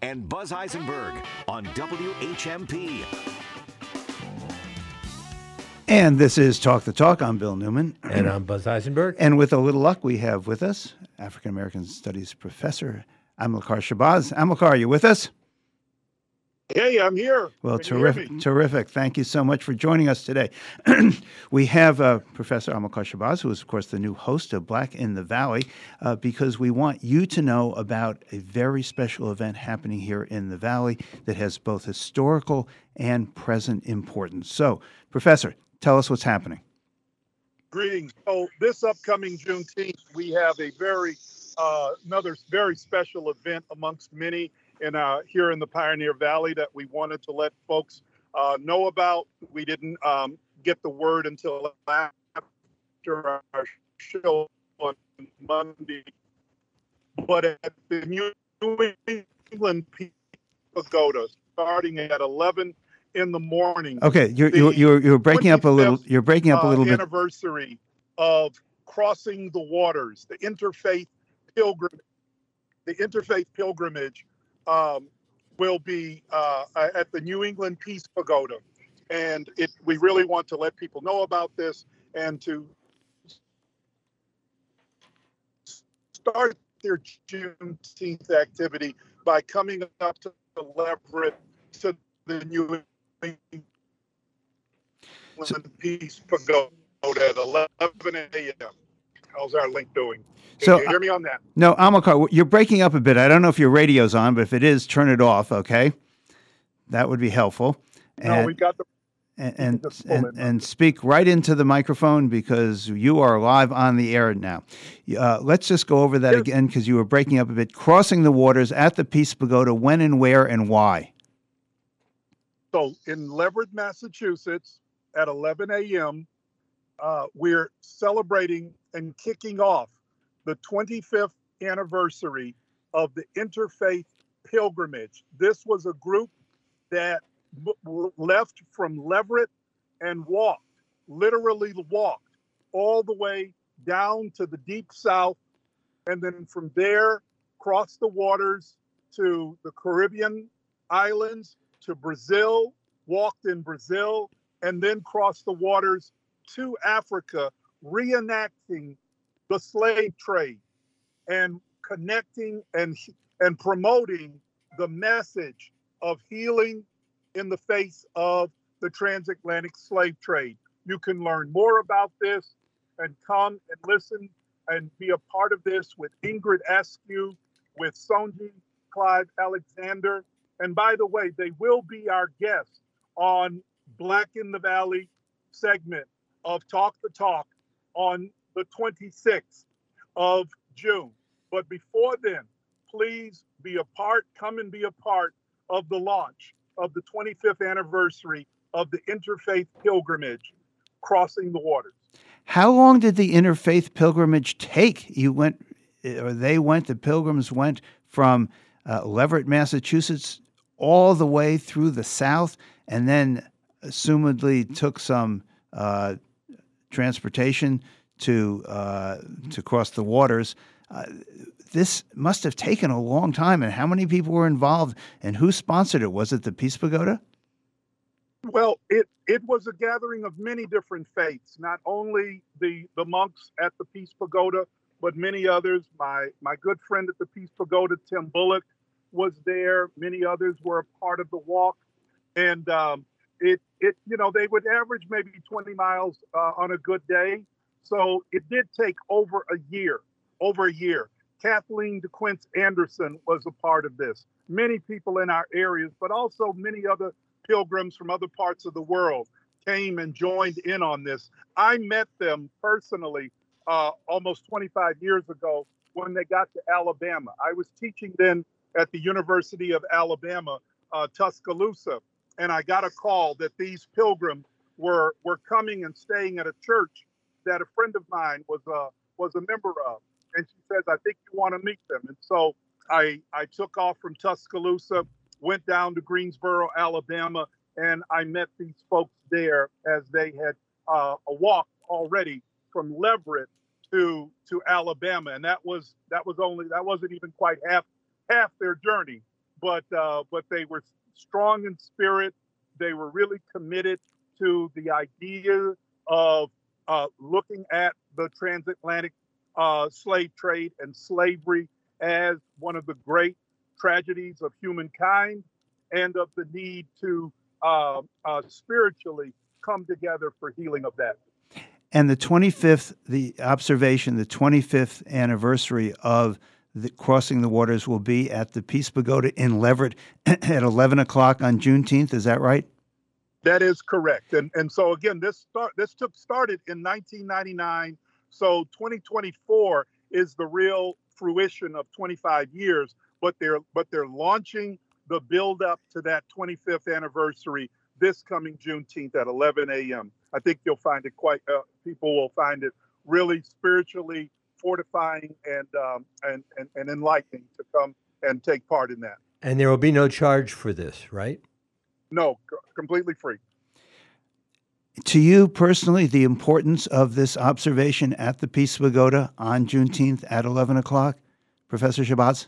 and Buzz Eisenberg on WHMP. And this is Talk the Talk. I'm Bill Newman. And I'm Buzz Eisenberg. And with a little luck, we have with us African American Studies professor Amilcar Shabazz. Amilcar, are you with us? Hey, I'm here. Well, Can terrific, terrific. Thank you so much for joining us today. we have uh, Professor Amilcar Shabazz, who is, of course, the new host of Black in the Valley, uh, because we want you to know about a very special event happening here in the Valley that has both historical and present importance. So, Professor, tell us what's happening. Greetings. So this upcoming Juneteenth, we have a very uh, another very special event amongst many in uh, here in the Pioneer Valley that we wanted to let folks uh, know about. We didn't um, get the word until after our show on Monday, but at the New England Pagoda, starting at 11 in the morning. Okay, you're you're The you're, you're breaking up a little. You're breaking up a uh, little bit. anniversary of crossing the waters, the interfaith pilgrim, the interfaith pilgrimage um, will be uh, at the New England Peace Pagoda, and it we really want to let people know about this and to start their Juneteenth activity by coming up to the Leverett to the New England So- Peace Pagoda at 11 a.m. How's our link doing? Can So, you hear me on that? No, Amilcar, you're breaking up a bit. I don't know if your radio's on, but if it is, turn it off. Okay, that would be helpful. No, And we got the and and, and, and speak right into the microphone because you are live on the air now. Uh, let's just go over that Yes. again because you were breaking up a bit. Crossing the waters at the Peace Pagoda. When and where and why? So in Leverett, Massachusetts, at 11 a.m., uh, we're celebrating and kicking off the 25th anniversary of the Interfaith Pilgrimage. This was a group that left from Leverett and walked, literally walked, all the way down to the deep south, and then from there crossed the waters to the Caribbean islands to Brazil, walked in Brazil, and then crossed the waters to Africa, reenacting the slave trade and connecting and and promoting the message of healing in the face of the transatlantic slave trade. You can learn more about this and come and listen and be a part of this with Ingrid Askew, with Sonji Clive Alexander. And by the way, they will be our guests on Black in the Valley segment of Talk the Talk on the 26th of June. But before then, please be a part, come and be a part of the launch of the 25th anniversary of the Interfaith Pilgrimage, Crossing the Waters. How long did the interfaith pilgrimage take? You went, or they went, the pilgrims went from uh, Leverett, Massachusetts, all the way through the South, and then assumedly took some uh, transportation to uh, to cross the waters. Uh, this must have taken a long time. And how many people were involved? And who sponsored it? Was it the Peace Pagoda? Well, it it was a gathering of many different faiths, not only the the monks at the Peace Pagoda, but many others. My my good friend at the Peace Pagoda, Tim Bullock, was there. Many others were a part of the walk, and um, it it you know they would average maybe 20 miles uh, on a good day. So it did take over a year, over a year. Kathleen DeQuince Anderson was a part of this. Many people in our areas, but also many other pilgrims from other parts of the world came and joined in on this. I met them personally uh, almost 25 years ago when they got to Alabama. I was teaching then at the University of Alabama, uh, Tuscaloosa, and I got a call that these pilgrims were were coming and staying at a church that a friend of mine was uh, was a member of, and she says, "I think you want to meet them." And so I I took off from Tuscaloosa, went down to Greensboro, Alabama, and I met these folks there as they had uh, walk already from Leverett to to Alabama, and that was that was only that wasn't even quite half half their journey. but uh, but they were strong in spirit. They were really committed to the idea of uh, looking at the transatlantic uh, slave trade and slavery as one of the great tragedies of humankind and of the need to uh, uh, spiritually come together for healing of that. And the 25th, the observation, the 25th anniversary of crossing the waters will be at the Peace Pagoda in Leverett at 11 o'clock on Juneteenth. Is that right? That is correct. And and so again, this start this took started in 1999. So 2024 is the real fruition of 25 years. But they're but they're launching the build up to that 25th anniversary this coming Juneteenth at 11 a.m. I think you'll find it quite. Uh, people will find it really spiritually fortifying and, um, and and and enlightening to come and take part in that. And there will be no charge for this, right? No, c- completely free. To you personally, the importance of this observation at the Peace Pagoda on Juneteenth at 11 o'clock, Professor Shabazz?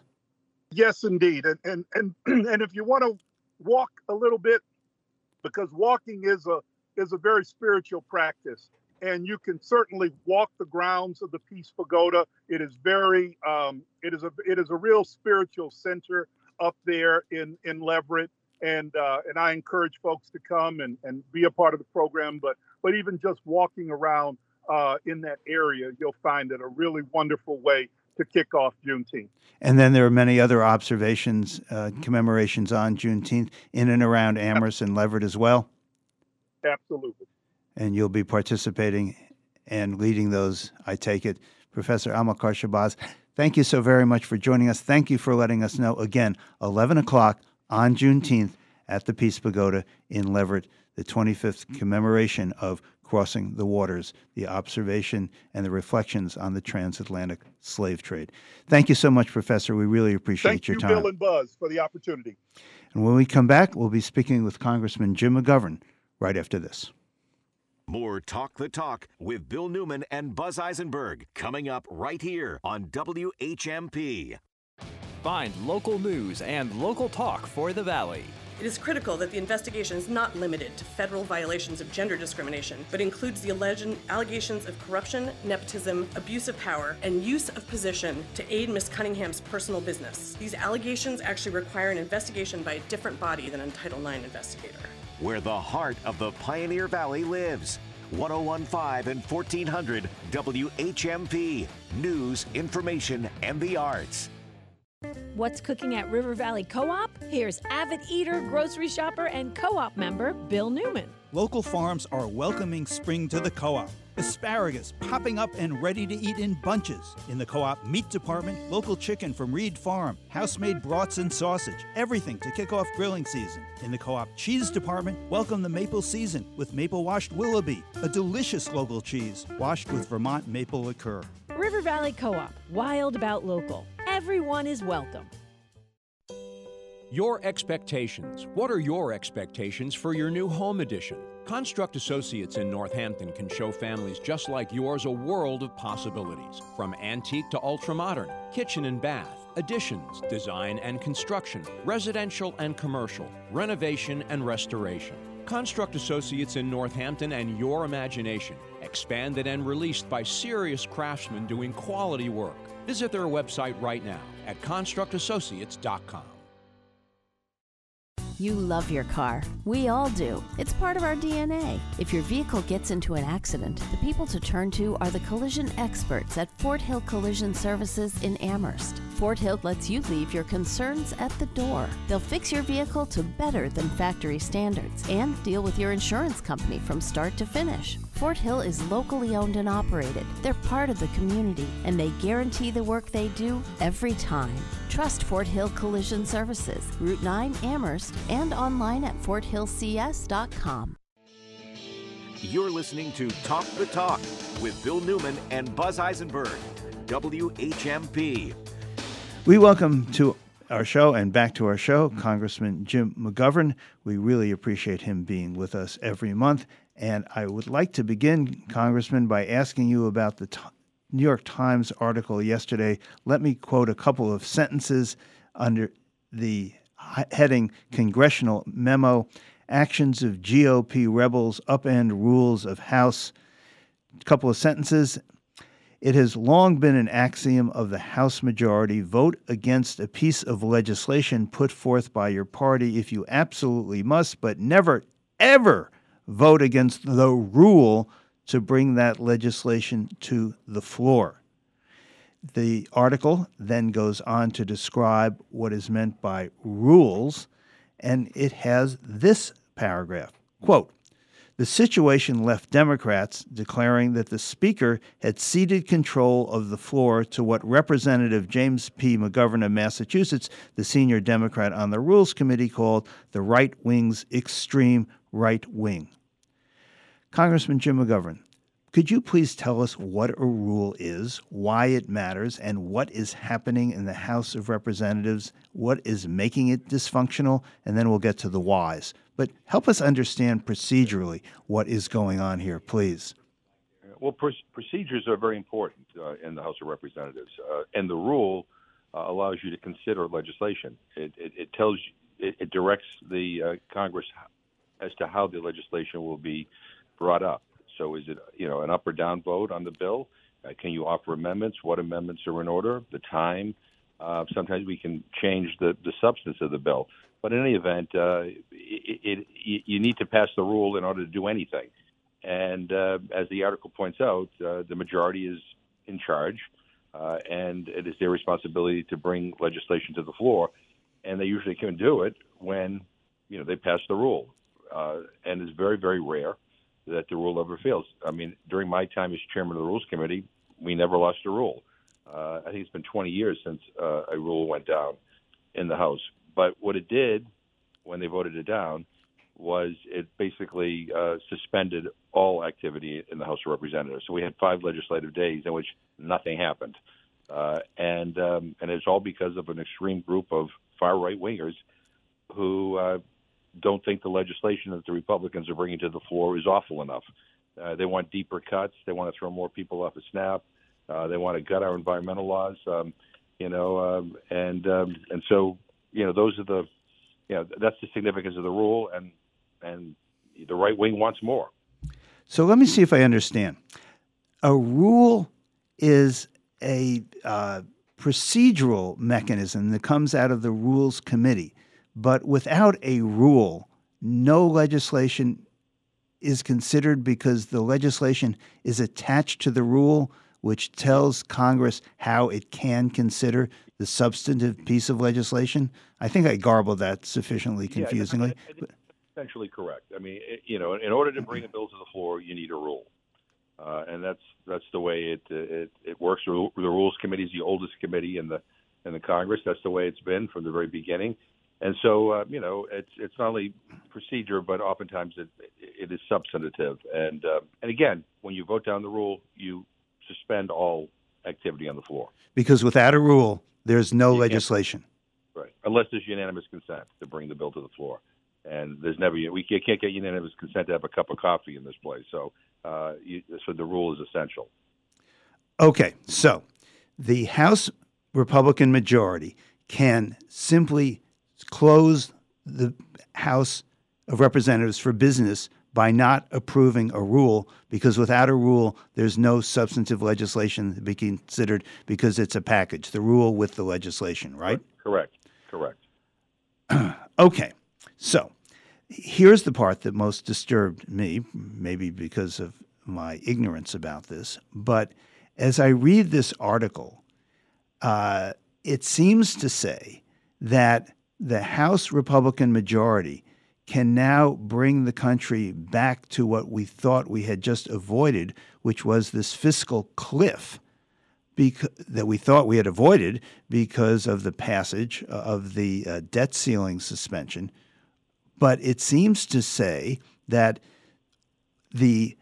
Yes, indeed. And and and and if you want to walk a little bit, because walking is a is a very spiritual practice, and you can certainly walk the grounds of the Peace Pagoda. It is very um, it is a it is a real spiritual center up there in in Leverett, and uh, and I encourage folks to come and and be a part of the program. But but even just walking around uh, in that area, you'll find it a really wonderful way to kick off Juneteenth. And then there are many other observations, uh, commemorations on Juneteenth in and around Amherst and Leverett as well. Absolutely. And you'll be participating and leading those, I take it. Professor Amilcar Shabazz, thank you so very much for joining us. Thank you for letting us know. Again, 11 o'clock on Juneteenth at the Peace Pagoda in Leverett, the 25th commemoration of crossing the waters, the observation and the reflections on the transatlantic slave trade. Thank you so much, Professor. We really appreciate Thank your you, time. Thank you, Bill and Buzz, for the opportunity. And when we come back, we'll be speaking with Congressman Jim McGovern right after this. More Talk the Talk with Bill Newman and Buzz Eisenberg coming up right here on WHMP. Find local news and local talk for the Valley. It is critical that the investigation is not limited to federal violations of gender discrimination, but includes the alleged allegations of corruption, nepotism, abuse of power, and use of position to aid Miss Cunningham's personal business. These allegations actually require an investigation by a different body than a Title IX investigator. Where the heart of the Pioneer Valley lives. 1015 and 1400 WHMP. News, information, and the arts. What's cooking at River Valley Co op? Here's avid eater, grocery shopper, and co op member Bill Newman. Local farms are welcoming spring to the co op. Asparagus popping up and ready to eat in bunches. In the co op meat department, local chicken from Reed Farm, house made brats and sausage, everything to kick off grilling season. In the co op cheese department, welcome the maple season with maple washed Willoughby, a delicious local cheese washed with Vermont maple liqueur. River Valley Co op, wild about local. Everyone is welcome. Your expectations. What are your expectations for your new home edition? Construct Associates in Northampton can show families just like yours a world of possibilities. From antique to ultramodern, kitchen and bath, additions, design and construction, residential and commercial, renovation and restoration. Construct Associates in Northampton and your imagination, expanded and released by serious craftsmen doing quality work. Visit their website right now at constructassociates.com. You love your car. We all do. It's part of our DNA. If your vehicle gets into an accident, the people to turn to are the collision experts at Fort Hill Collision Services in Amherst. Fort Hill lets you leave your concerns at the door. They'll fix your vehicle to better than factory standards and deal with your insurance company from start to finish. Fort Hill is locally owned and operated. They're part of the community and they guarantee the work they do every time. Trust Fort Hill Collision Services, Route 9 Amherst, and online at forthillcs.com. You're listening to Talk the Talk with Bill Newman and Buzz Eisenberg. WHMP. We welcome to our show and back to our show Congressman Jim McGovern. We really appreciate him being with us every month. And I would like to begin, Congressman, by asking you about the t- New York Times article yesterday. Let me quote a couple of sentences under the heading Congressional Memo Actions of GOP Rebels Upend Rules of House. A couple of sentences. It has long been an axiom of the House majority vote against a piece of legislation put forth by your party if you absolutely must, but never, ever vote against the rule to bring that legislation to the floor. The article then goes on to describe what is meant by rules, and it has this paragraph quote, the situation left Democrats declaring that the Speaker had ceded control of the floor to what Representative James P. McGovern of Massachusetts, the senior Democrat on the Rules Committee, called the right wing's extreme right wing. Congressman Jim McGovern, could you please tell us what a rule is, why it matters, and what is happening in the House of Representatives? What is making it dysfunctional? And then we'll get to the whys. But help us understand procedurally what is going on here, please. Well, pr- procedures are very important uh, in the House of Representatives, uh, and the rule uh, allows you to consider legislation. It, it, it tells you, it, it directs the uh, Congress as to how the legislation will be brought up. So is it you know an up or down vote on the bill? Uh, can you offer amendments? What amendments are in order? The time. Uh, sometimes we can change the the substance of the bill. But in any event, uh, it, it, you need to pass the rule in order to do anything. And uh, as the article points out, uh, the majority is in charge, uh, and it is their responsibility to bring legislation to the floor. And they usually can do it when you know they pass the rule. Uh, and it's very, very rare that the rule ever fails. I mean, during my time as chairman of the Rules Committee, we never lost a rule. Uh, I think it's been 20 years since uh, a rule went down in the House. But what it did when they voted it down was it basically uh, suspended all activity in the House of Representatives. So we had five legislative days in which nothing happened, uh, and um, and it's all because of an extreme group of far right wingers who uh, don't think the legislation that the Republicans are bringing to the floor is awful enough. Uh, they want deeper cuts. They want to throw more people off the SNAP. Uh, they want to gut our environmental laws. Um, you know, um, and um, and so you know those are the you know that's the significance of the rule, and and the right wing wants more. So let me see if I understand. A rule is a uh, procedural mechanism that comes out of the Rules Committee. But without a rule, no legislation is considered because the legislation is attached to the rule, which tells Congress how it can consider the substantive piece of legislation. I think I garbled that sufficiently confusingly. Yeah, essentially correct. I mean, it, you know, in order to bring a bill to the floor, you need a rule, uh, and that's that's the way it it, it works. The Rules Committee is the oldest committee in the in the Congress. That's the way it's been from the very beginning. And so, uh, you know, it's it's not only procedure, but oftentimes it it is substantive. And uh, and again, when you vote down the rule, you suspend all activity on the floor. Because without a rule, there's no you legislation. Right, unless there's unanimous consent to bring the bill to the floor. And there's never we can't get unanimous consent to have a cup of coffee in this place. So, uh, you, so the rule is essential. Okay, so the House Republican majority can simply close the House of Representatives for business by not approving a rule because without a rule, there's no substantive legislation to be considered because it's a package, the rule with the legislation, right? Correct. Correct. okay. So here's the part that most disturbed me, maybe because of my ignorance about this. But as I read this article, uh, it seems to say that the House Republican majority can now bring the country back to what we thought we had just avoided, which was this fiscal cliff because, that we thought we had avoided because of the passage of the uh, debt ceiling suspension. But it seems to say that the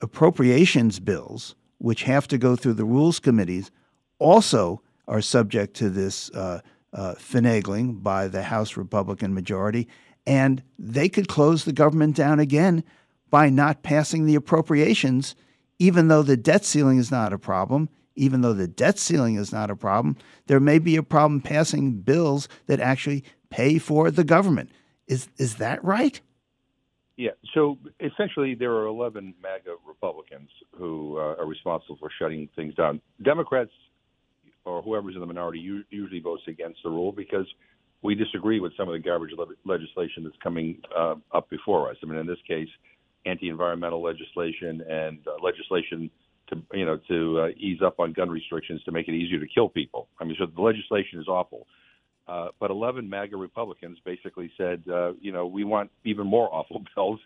appropriations bills, which have to go through the rules committees, also are subject to this uh, uh, finagling by the House Republican majority, and they could close the government down again by not passing the appropriations, even though the debt ceiling is not a problem. Even though the debt ceiling is not a problem, there may be a problem passing bills that actually pay for the government. Is is that right? Yeah. So essentially, there are 11 MAGA Republicans who uh, are responsible for shutting things down. Democrats or whoever's in the minority usually votes against the rule because we disagree with some of the garbage le- legislation that's coming uh, up before us. I mean, in this case, anti-environmental legislation and uh, legislation to you know to uh, ease up on gun restrictions to make it easier to kill people. I mean, so the legislation is awful. Uh, but 11 MAGA Republicans basically said, uh, you know, we want even more awful bills,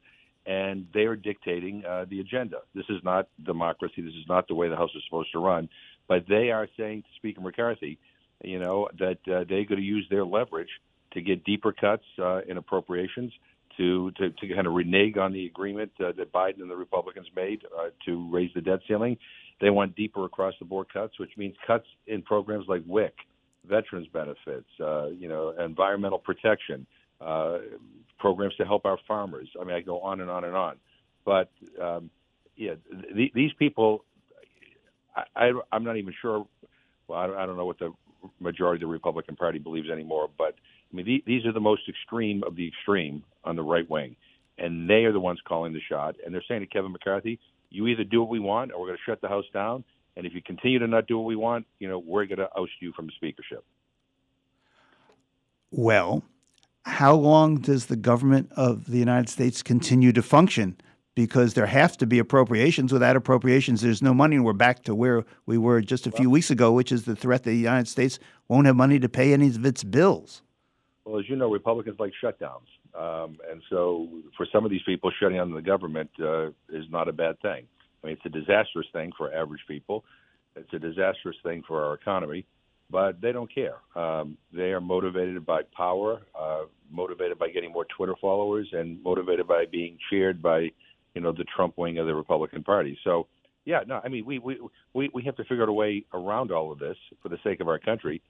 and they are dictating uh, the agenda. This is not democracy. This is not the way the House is supposed to run. But they are saying to Speaker McCarthy, you know, that uh, they're going to use their leverage to get deeper cuts uh, in appropriations, to, to, to kind of renege on the agreement uh, that Biden and the Republicans made uh, to raise the debt ceiling. They want deeper across the board cuts, which means cuts in programs like WIC veterans benefits, uh, you know, environmental protection, uh, programs to help our farmers. I mean, I go on and on and on. But um, yeah, th- these people, I, I, am not even sure. Well, I don't, I don't, know what the majority of the Republican Party believes anymore. But I mean, th- these are the most extreme of the extreme on the right wing, and they are the ones calling the shot. And they're saying to Kevin McCarthy, "You either do what we want, or we're going to shut the House down." And if you continue to not do what we want, you know, we're going to oust you from the speakership. Well, how long does the government of the United States continue to function? Because there have to be appropriations. Without appropriations, there's no money, and we're back to where we were just a few weeks ago, which is the threat that the United States won't have money to pay any of its bills. Well, as you know, Republicans like shutdowns. Um, and so for some of these people, shutting down the government uh, is not a bad thing. I mean, it's a disastrous thing for average people. It's a disastrous thing for our economy, but they don't care. Um, they are motivated by power, uh, motivated by getting more Twitter followers, and motivated by being cheered by, you know, the Trump wing of the Republican Party. So, yeah, no, I mean, we we we, we have to figure out a way around all of this for the sake of our country.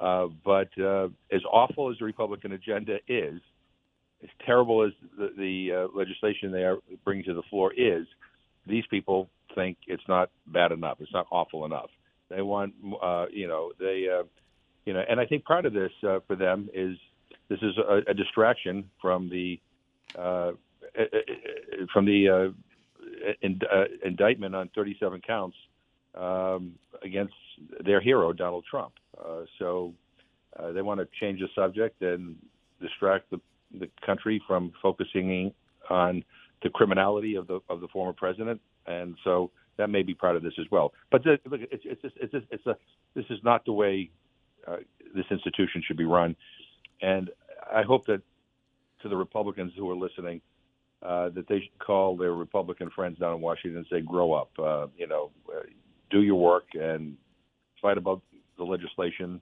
Uh, but uh, as awful as the Republican agenda is, as terrible as the, the uh, legislation they are bringing to the floor is, these people think it's not bad enough. It's not awful enough. They want, uh, you know, they, uh, you know, and I think part of this uh, for them is this is a, a distraction from the uh, from the uh, in, uh, indictment on 37 counts um, against their hero Donald Trump. Uh, so they want to change the subject and distract the the country from focusing on the criminality of the of the former president, and so that may be part of this as well. But the, look, it's it's just, it's just, it's a this is not the way uh, this institution should be run, and I hope that to the Republicans who are listening. Uh, that they should call their Republican friends down in Washington and say, "Grow up, uh, you know, uh, do your work and fight about the legislation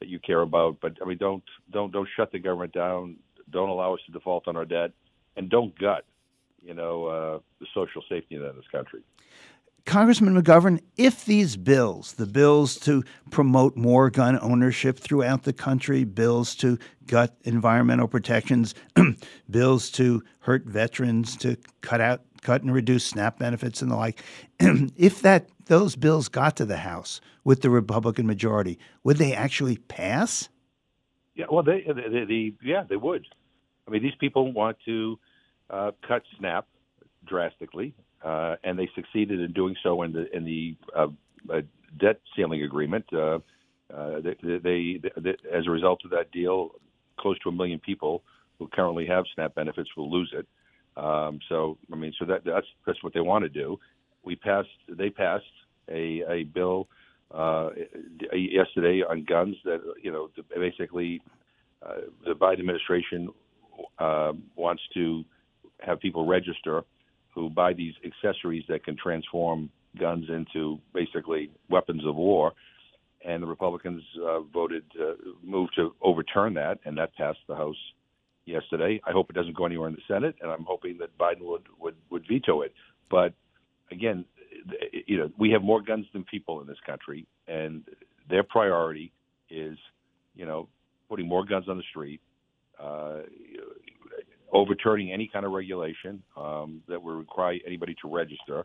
that you care about. But I mean, don't don't don't shut the government down. Don't allow us to default on our debt, and don't gut you know, uh, the social safety net in this country. Congressman McGovern, if these bills, the bills to promote more gun ownership throughout the country, bills to gut environmental protections, bills to hurt veterans, to cut out, cut and reduce SNAP benefits and the like, if that those bills got to the House with the Republican majority, would they actually pass? Yeah, well, they, they, they yeah, they would. I mean, these people want to uh, cut SNAP drastically, uh, and they succeeded in doing so in the in the uh, uh, debt ceiling agreement. Uh, uh, they, they, they, as a result of that deal, close to a million people who currently have SNAP benefits will lose it. Um, so, I mean, so that that's that's what they want to do. We passed. They passed a a bill uh, yesterday on guns that you know basically uh, the Biden administration uh, wants to have people register who buy these accessories that can transform guns into basically weapons of war. And the Republicans uh, voted, uh, moved to overturn that, and that passed the House yesterday. I hope it doesn't go anywhere in the Senate, and I'm hoping that Biden would would, would veto it. But again, you know, we have more guns than people in this country, and their priority is, you know, putting more guns on the street, uh, overturning any kind of regulation um, that would require anybody to register.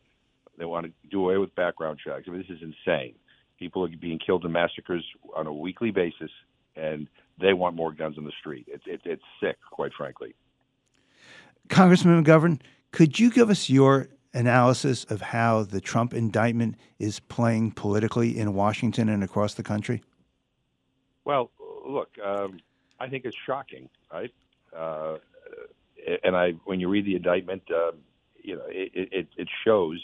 They want to do away with background checks. I mean, this is insane. People are being killed in massacres on a weekly basis, and they want more guns on the street. It's it, it's sick, quite frankly. Congressman McGovern, could you give us your analysis of how the Trump indictment is playing politically in Washington and across the country? Well, look, um, I think it's shocking, right? Uh, and I, when you read the indictment, uh, you know, it, it, it shows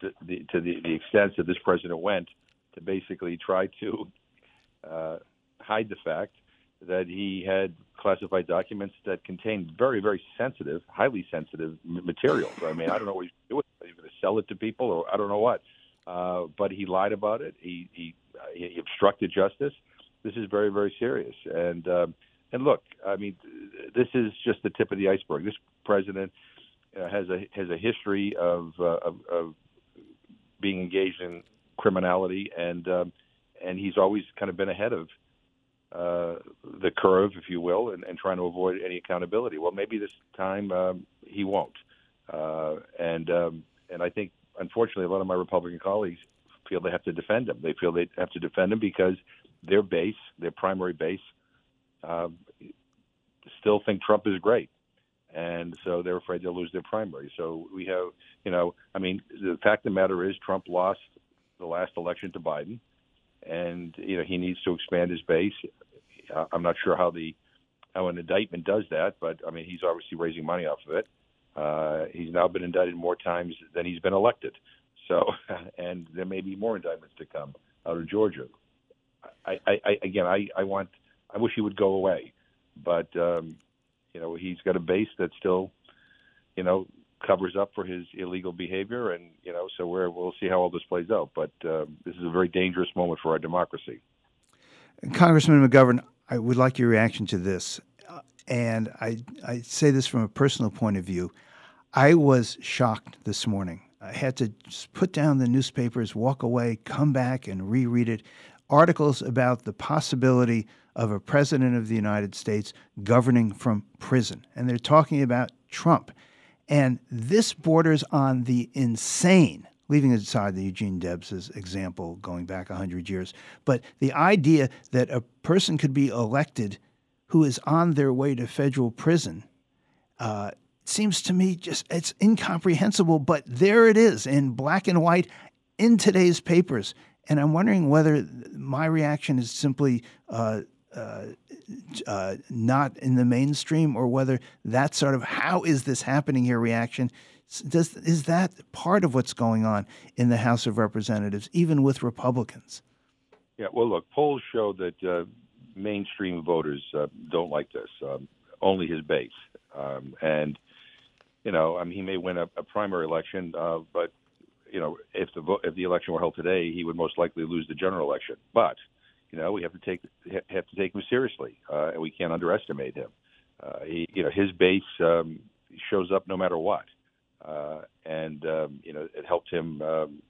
to, the, to the, the extent that this president went to basically try to uh, hide the fact that he had classified documents that contained very, very sensitive, highly sensitive materials. I mean, I don't know what he's doing. He's going to sell it to people, or I don't know what. Uh, but he lied about it. He he, uh, he obstructed justice. This is very, very serious. And um, and look, I mean, this is just the tip of the iceberg. This president uh, has a has a history of, uh, of, of being engaged in criminality, and um, and he's always kind of been ahead of uh, the curve, if you will, and, and trying to avoid any accountability. Well, maybe this time um, he won't, uh, and um, and I think unfortunately a lot of my Republican colleagues feel they have to defend him. They feel they have to defend him because their base, their primary base, uh, still think Trump is great. And so they're afraid they'll lose their primary. So we have, you know, I mean, the fact of the matter is Trump lost the last election to Biden, and you know he needs to expand his base. I'm not sure how the how an indictment does that, but I mean he's obviously raising money off of it. Uh, he's now been indicted more times than he's been elected. So, and there may be more indictments to come out of Georgia. I, I, I again, I, I want, I wish he would go away, but um, you know he's got a base that still, you know, covers up for his illegal behavior, and you know, so we're, we'll see how all this plays out. But uh, this is a very dangerous moment for our democracy. Congressman McGovern, I would like your reaction to this, uh, and I I say this from a personal point of view. I was shocked this morning. I had to put down the newspapers, walk away, come back, and reread it. Articles about the possibility of a president of the United States governing from prison. And they're talking about Trump. And this borders on the insane, leaving aside the Eugene Debs' example going back 100 years. But the idea that a person could be elected who is on their way to federal prison uh, seems to me just it's incomprehensible. But there it is in black and white in today's papers. And I'm wondering whether my reaction is simply uh, uh, uh, not in the mainstream, or whether that sort of how is this happening here reaction does is that part of what's going on in the House of Representatives, even with Republicans? Yeah, well, look, polls show that uh, mainstream voters uh, don't like this. Um, only his base, um, and you know, I mean, he may win a, a primary election, uh, but you know, if the vo- if the election were held today, he would most likely lose the general election. But you know, we have to take have to take him seriously, uh, and we can't underestimate him. Uh, he, you know, his base um, shows up no matter what, uh, and um, you know, it helped him um,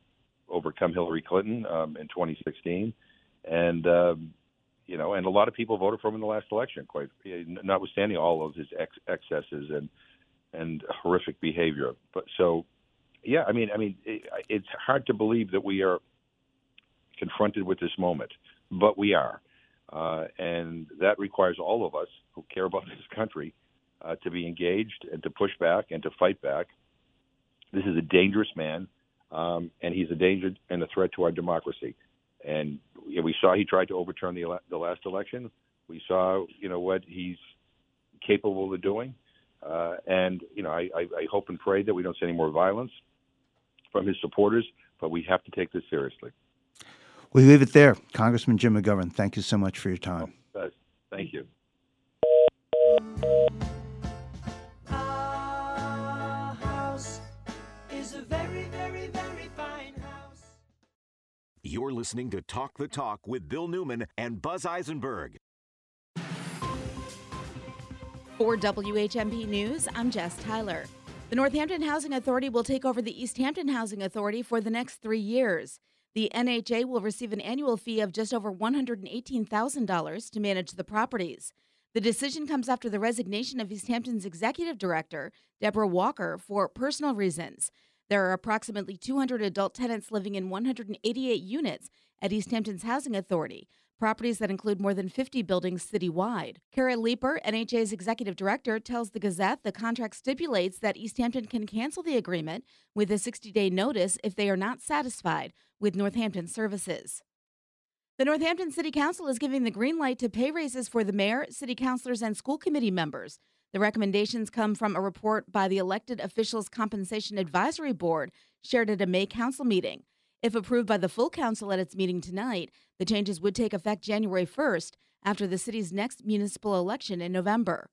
overcome Hillary Clinton um, in 2016, and um, you know, and a lot of people voted for him in the last election, quite notwithstanding all of his ex- excesses and and horrific behavior. But so, yeah, I mean, I mean, it, it's hard to believe that we are confronted with this moment but we are. Uh, and that requires all of us who care about this country uh, to be engaged and to push back and to fight back. This is a dangerous man, um, and he's a danger and a threat to our democracy. And we saw he tried to overturn the, ele- the last election. We saw, you know, what he's capable of doing. Uh, and you know, I, I, I hope and pray that we don't see any more violence from his supporters. But we have to take this seriously. We leave it there. Congressman Jim McGovern, thank you so much for your time. Oh, thank you. You're listening to Talk the Talk with Bill Newman and Buzz Eisenberg. For WHMP News, I'm Jess Tyler. The Northampton Housing Authority will take over the Easthampton Housing Authority for the next three years. The NHA will receive an annual fee of just over $118,000 to manage the properties. The decision comes after the resignation of Easthampton's executive director, Deborah Walker, for personal reasons. There are approximately 200 adult tenants living in 188 units at Easthampton's Housing Authority, properties that include more than 50 buildings citywide. Kara Leeper, NHA's executive director, tells the Gazette the contract stipulates that Easthampton can cancel the agreement with a 60 day notice if they are not satisfied with Northampton services. The Northampton City Council is giving the green light to pay raises for the mayor, city councilors, and school committee members. The recommendations come from a report by the Elected Officials Compensation Advisory Board shared at a May council meeting. If approved by the full council at its meeting tonight, the changes would take effect January 1st after the city's next municipal election in November.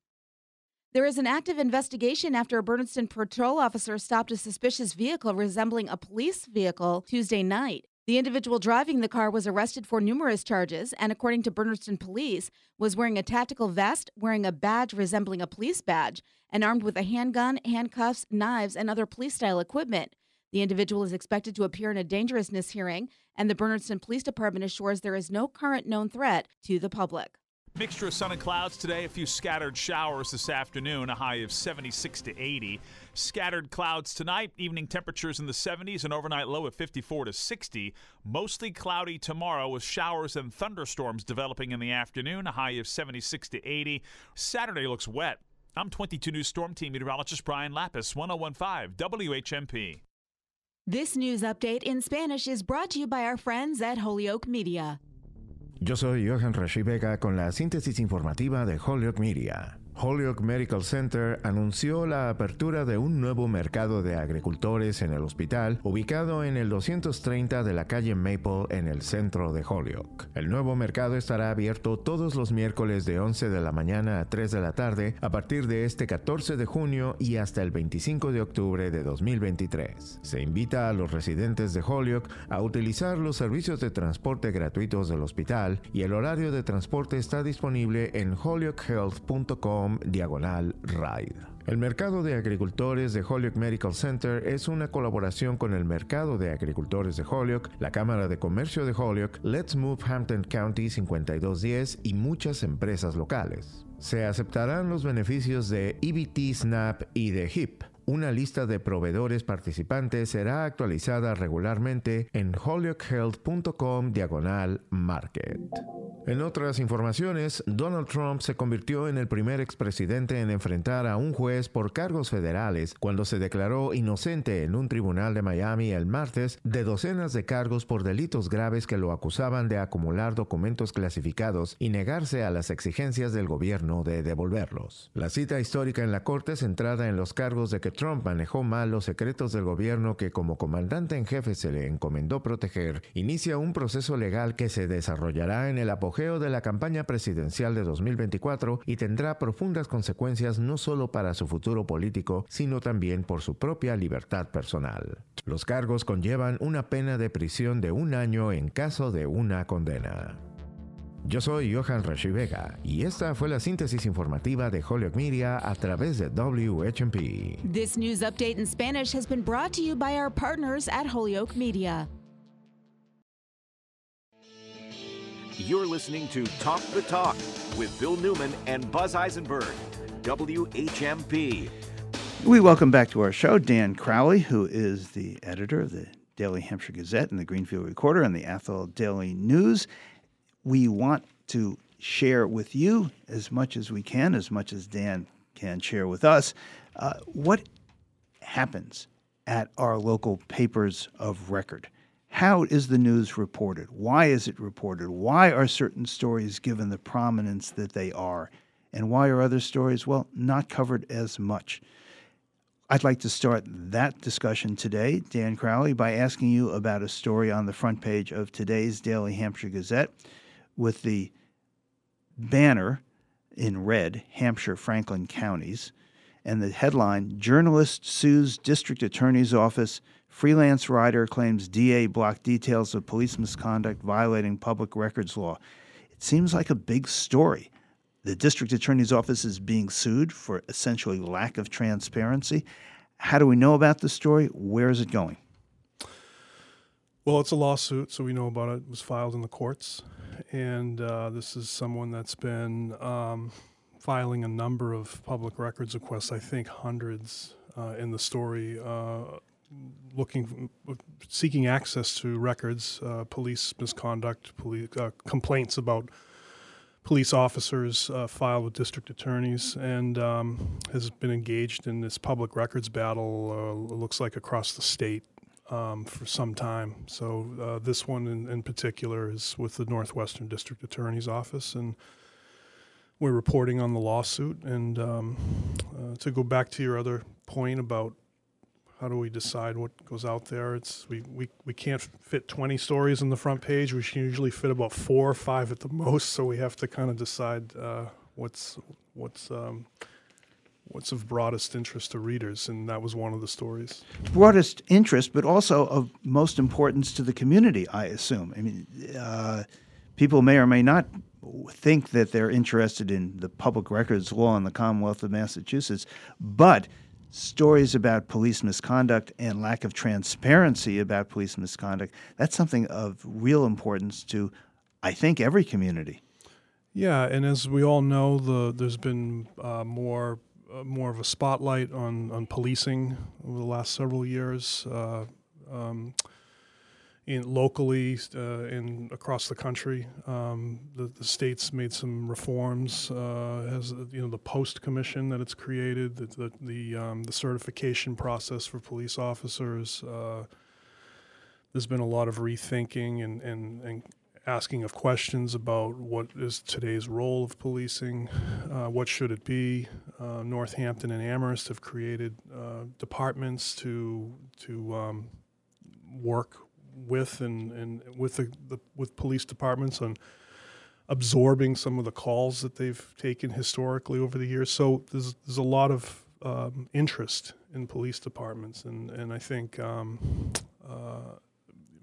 There is an active investigation after a Bernardston patrol officer stopped a suspicious vehicle resembling a police vehicle Tuesday night. The individual driving the car was arrested for numerous charges and, according to Bernardston police, was wearing a tactical vest, wearing a badge resembling a police badge, and armed with a handgun, handcuffs, knives, and other police style equipment. The individual is expected to appear in a dangerousness hearing, and the Bernardston Police Department assures there is no current known threat to the public. Mixture of sun and clouds today, a few scattered showers this afternoon, a high of 76 to 80. Scattered clouds tonight, evening temperatures in the 70s, an overnight low of 54 to 60. Mostly cloudy tomorrow with showers and thunderstorms developing in the afternoon, a high of 76 to 80. Saturday looks wet. I'm 22 News Storm Team meteorologist Brian Lapis, 1015 WHMP. This news update in Spanish is brought to you by our friends at Holyoke Media. Yo soy Johan Rashi Vega con la síntesis informativa de Holyoke Media. Holyoke Medical Center anunció la apertura de un nuevo mercado de agricultores en el hospital ubicado en el 230 de la calle Maple en el centro de Holyoke. El nuevo mercado estará abierto todos los miércoles de 11 de la mañana a 3 de la tarde a partir de este 14 de junio y hasta el 25 de octubre de 2023. Se invita a los residentes de Holyoke a utilizar los servicios de transporte gratuitos del hospital y el horario de transporte está disponible en holyokehealth.com diagonal ride. El mercado de agricultores de Holyoke Medical Center es una colaboración con el mercado de agricultores de Holyoke, la Cámara de Comercio de Holyoke, Let's Move Hampton County 5210 y muchas empresas locales. Se aceptarán los beneficios de EBT SNAP y de HIP. Una lista de proveedores participantes será actualizada regularmente en holyokehealth.com diagonal market. En otras informaciones, Donald Trump se convirtió en el primer expresidente en enfrentar a un juez por cargos federales cuando se declaró inocente en un tribunal de Miami el martes de docenas de cargos por delitos graves que lo acusaban de acumular documentos clasificados y negarse a las exigencias del gobierno de devolverlos. La cita histórica en la corte centrada en los cargos de que Trump manejó mal los secretos del gobierno que como comandante en jefe se le encomendó proteger, inicia un proceso legal que se desarrollará en el apogeo de la campaña presidencial de 2024 y tendrá profundas consecuencias no solo para su futuro político, sino también por su propia libertad personal. Los cargos conllevan una pena de prisión de un año en caso de una condena. Yo soy Johan Rashi Vega y esta fue la síntesis informativa de Holyoke Media a través de WHMP. This news update in Spanish has been brought to you by our partners at Holyoke Media. You're listening to Talk the Talk with Bill Newman and Buzz Eisenberg, WHMP. We welcome back to our show Dan Crowley, who is the editor of the Daily Hampshire Gazette and the Greenfield Recorder and the Athol Daily News. We want to share with you as much as we can, as much as Dan can share with us, uh, what happens at our local papers of record. How is the news reported? Why is it reported? Why are certain stories given the prominence that they are? And why are other stories, well, not covered as much? I'd like to start that discussion today, Dan Crowley, by asking you about a story on the front page of today's Daily Hampshire Gazette with the banner in red, Hampshire Franklin counties, and the headline Journalist sues District Attorney's Office Freelance rider claims DA blocked details of police misconduct violating public records law. It seems like a big story. The district attorney's office is being sued for essentially lack of transparency. How do we know about the story? Where is it going? Well, it's a lawsuit, so we know about it. It was filed in the courts. And uh, this is someone that's been um, filing a number of public records requests, I think hundreds uh, in the story. Uh, looking, seeking access to records, uh, police misconduct, police uh, complaints about police officers uh, filed with district attorneys, and um, has been engaged in this public records battle. Looks like across the state. Um, for some time. So, uh, this one in, in particular is with the Northwestern District Attorney's Office, and we're reporting on the lawsuit. And um, uh, to go back to your other point about how do we decide what goes out there, it's we, we, we can't fit 20 stories on the front page. We should usually fit about four or five at the most. So we have to kind of decide uh, what's what's um, what's of broadest interest to readers, and that was one of the stories. Broadest interest, but also of most importance to the community, I assume. I mean, uh, people may or may not think that they're interested in the public records law in the Commonwealth of Massachusetts, but stories about police misconduct and lack of transparency about police misconduct, that's something of real importance to, I think, every community. Yeah, and as we all know, the there's been uh, more more of a spotlight on on policing over the last several years. Uh, um, in locally uh, in across the country. Um, the, the, state's made some reforms. Uh, has you know the post commission that it's created, the the the, um, the certification process for police officers. Uh, there's been a lot of rethinking and, and, and asking of questions about what is today's role of policing, uh, what should it be. Uh, Northampton and Amherst have created uh, departments to to um, work with and, and with the, the with police departments on absorbing some of the calls that they've taken historically over the years. So there's there's a lot of um, interest in police departments, and and I think. Um, uh,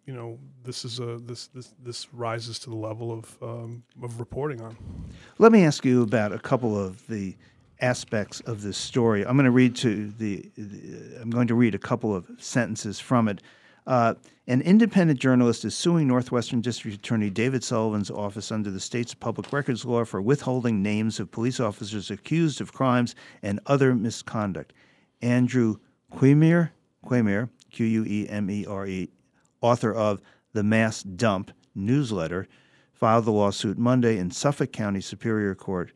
you know, this is a this this this rises to the level of um, of reporting on. Let me ask you about a couple of the aspects of this story. I'm going to read to the, the I'm going to read a couple of sentences from it. Uh, an independent journalist is suing Northwestern District Attorney David Sullivan's office under the state's public records law for withholding names of police officers accused of crimes and other misconduct. Andrew Quemere, Quemere, Q U E M E R E, author of The Mass Dump newsletter, filed the lawsuit Monday in Suffolk County Superior Court,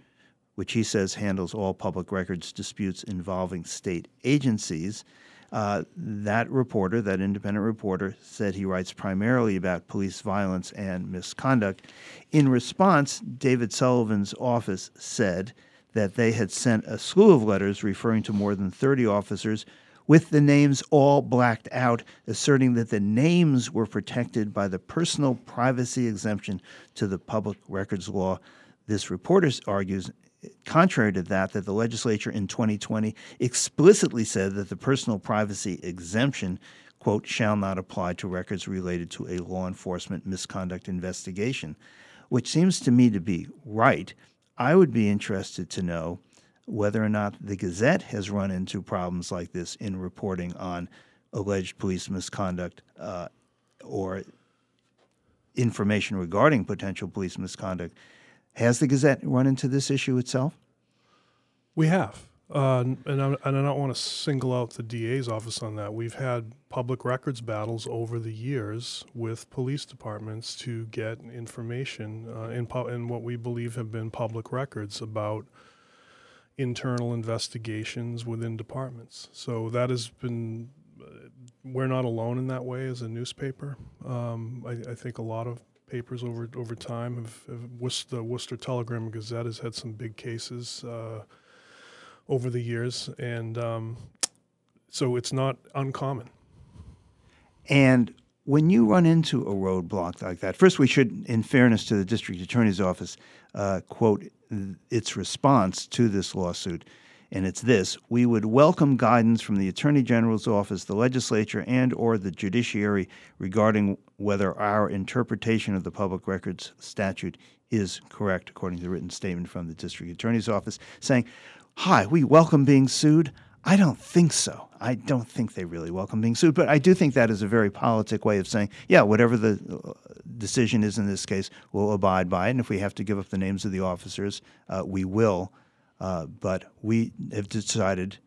which he says handles all public records disputes involving state agencies. Uh, that reporter, that independent reporter, said he writes primarily about police violence and misconduct. In response, David Sullivan's office said that they had sent a slew of letters referring to more than 30 officers with the names all blacked out, asserting that the names were protected by the personal privacy exemption to the public records law. This reporter argues contrary to that, that the legislature in 2020 explicitly said that the personal privacy exemption, quote, shall not apply to records related to a law enforcement misconduct investigation, which seems to me to be right. I would be interested to know whether or not the Gazette has run into problems like this in reporting on alleged police misconduct uh, or information regarding potential police misconduct has the Gazette run into this issue itself? We have. Uh, and, I, and I don't want to single out the DA's office on that. We've had public records battles over the years with police departments to get information uh, in, pu- in what we believe have been public records about internal investigations within departments. So that has been, uh, we're not alone in that way as a newspaper. Um, I, I, think a lot of papers over over time. Have, have Worcester, the Worcester Telegram Gazette has had some big cases uh, over the years, and um, so it's not uncommon. And when you run into a roadblock like that, first we should, in fairness to the district attorney's office, uh, quote its response to this lawsuit. And it's this we would welcome guidance from the attorney general's office the legislature and or the judiciary regarding whether our interpretation of the public records statute is correct according to the written statement from the district attorney's office saying hi we welcome being sued I don't think so. I don't think they really welcome being sued, but I do think that is a very politic way of saying, yeah, whatever the uh, decision is in this case, we'll abide by it. And if we have to give up the names of the officers, uh, we will. Uh, but we have decided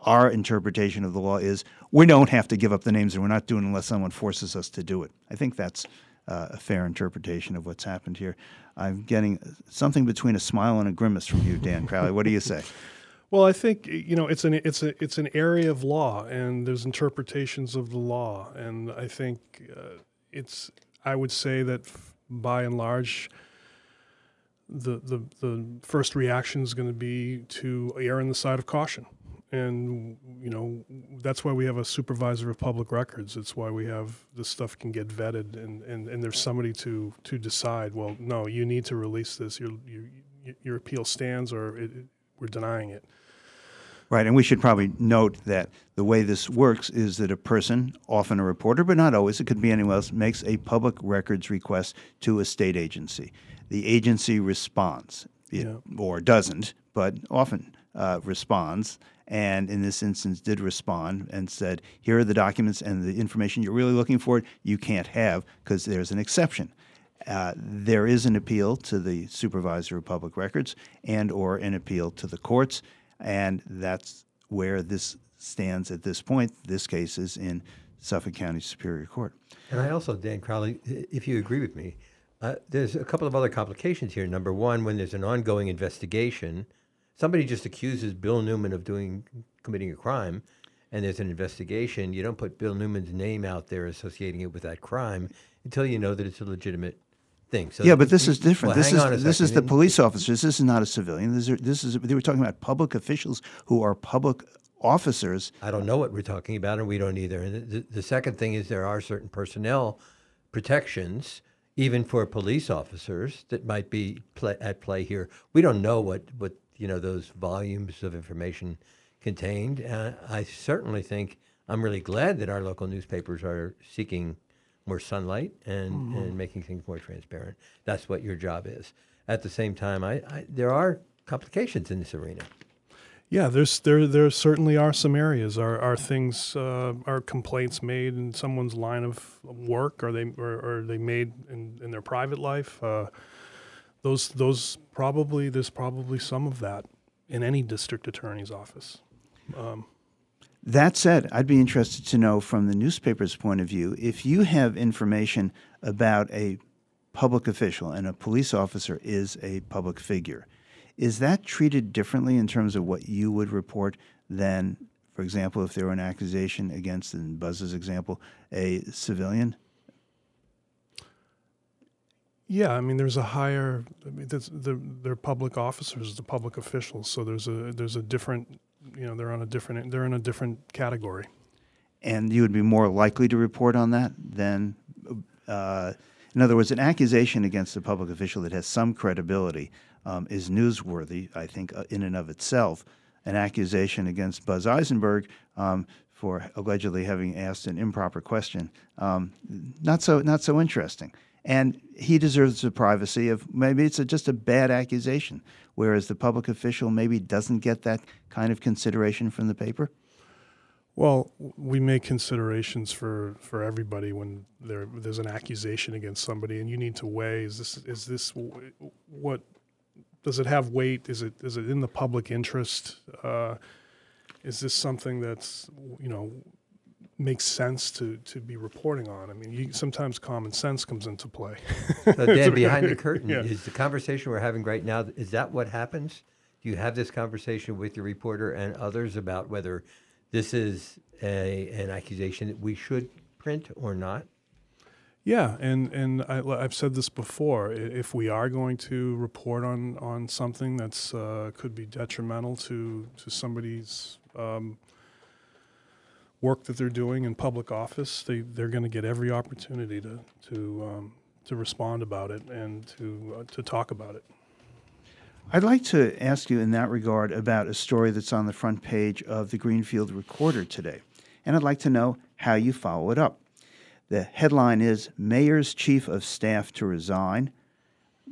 our interpretation of the law is we don't have to give up the names and we're not doing it unless someone forces us to do it. I think that's uh, a fair interpretation of what's happened here. I'm getting something between a smile and a grimace from you, Dan Crowley. What do you say? Well, I think you know it's an it's a it's an area of law, and there's interpretations of the law, and I think uh, it's I would say that by and large, the the the first reaction is going to be to err on the side of caution, and you know that's why we have a supervisor of public records. It's why we have this stuff can get vetted, and, and, and there's somebody to to decide. Well, no, you need to release this. Your your, your appeal stands, or it, we're denying it. Right, and we should probably note that the way this works is that a person, often a reporter, but not always, it could be anyone else, makes a public records request to a state agency. The agency responds, yeah. or doesn't, but often uh, responds, and in this instance did respond and said, here are the documents and the information you're really looking for, you can't have because there's an exception. Uh, there is an appeal to the supervisor of public records and or an appeal to the courts and that's where this stands at this point. This case is in Suffolk County Superior Court. And I also, Dan Crowley, if you agree with me, uh, there's a couple of other complications here. Number one, when there's an ongoing investigation, somebody just accuses Bill Newman of doing committing a crime, and there's an investigation. You don't put Bill Newman's name out there associating it with that crime until you know that it's a legitimate thing. So yeah, but this is different. Well, this is this is the police officers. This is not a civilian. This is, this is they were talking about public officials who are public officers. I don't know what we're talking about, and we don't either. And the, the second thing is there are certain personnel protections, even for police officers, that might be play, at play here. We don't know what what you know those volumes of information contained. Uh, I certainly think I'm really glad that our local newspapers are seeking more sunlight and, mm-hmm. and making things more transparent. That's what your job is. At the same time, I, I, there are complications in this arena. Yeah, there's there there certainly are some areas. Are are things uh, are complaints made in someone's line of work? Are they or, are they made in, in their private life? Uh, those those probably there's probably some of that in any district attorney's office. Um, that said, I'd be interested to know from the newspaper's point of view if you have information about a public official and a police officer is a public figure. Is that treated differently in terms of what you would report than, for example, if there were an accusation against, in Buzz's example, a civilian? Yeah, I mean, there's a higher. I mean, the, they're public officers, the public officials, so there's a there's a different you know they're on a different they're in a different category. And you would be more likely to report on that than, uh, in other words, an accusation against a public official that has some credibility um, is newsworthy, I think, uh, in and of itself. An accusation against Buzz Eisenberg um, for allegedly having asked an improper question, um, not so not so interesting and he deserves the privacy of maybe it's a, just a bad accusation, whereas the public official maybe doesn't get that kind of consideration from the paper. Well, we make considerations for, for everybody when there there's an accusation against somebody, and you need to weigh: is this is this what does it have weight? Is it is it in the public interest? Uh, is this something that's you know makes sense to, to be reporting on. I mean, you, sometimes common sense comes into play. so Dan, behind the curtain, yeah. is the conversation we're having right now, is that what happens? Do you have this conversation with your reporter and others about whether this is a, an accusation that we should print or not? Yeah, and and I, have said this before. If we are going to report on on something that's uh, could be detrimental to to somebody's um, work that they're doing in public office, they, they're going to get every opportunity to, to, um, to respond about it and to, uh, to talk about it. I'd like to ask you in that regard about a story that's on the front page of the Greenfield Recorder today. And I'd like to know how you follow it up. The headline is Mayor's Chief of Staff to Resign.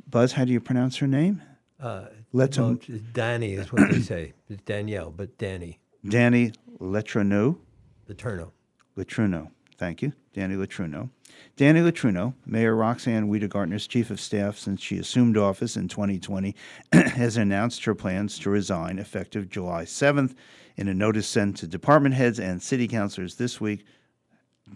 Buzz, how do you pronounce her name? Uh, Let's well, Danny is what they say. It's Danielle, but Danny. Danny Letrenou. Letourneau. Letourneau. Thank you, Danny Latruno. Danny Latruno, Mayor Roxanne Wedegartner's chief of staff since she assumed office in 2020, has announced her plans to resign effective July 7th in a notice sent to department heads and city councilors this week.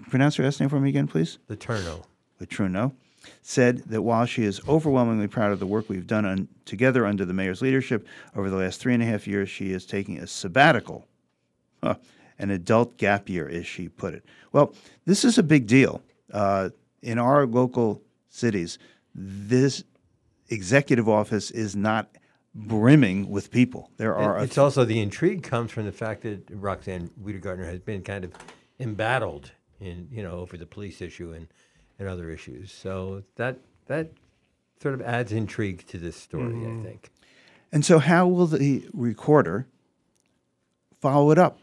Pronounce your last name for me again, please. Latruno. Latruno said that while she is overwhelmingly proud of the work we've done un- together under the mayor's leadership over the last three and a half years, she is taking a sabbatical, huh, an adult gap year, as she put it. Well, this is a big deal. Uh, in our local cities, this executive office is not brimming with people. There are. A it's also the intrigue comes from the fact that Roxanne Wedegartner has been kind of embattled in you know over the police issue and, and other issues. So that that sort of adds intrigue to this story, Mhm. I think. And so, how will the recorder follow it up?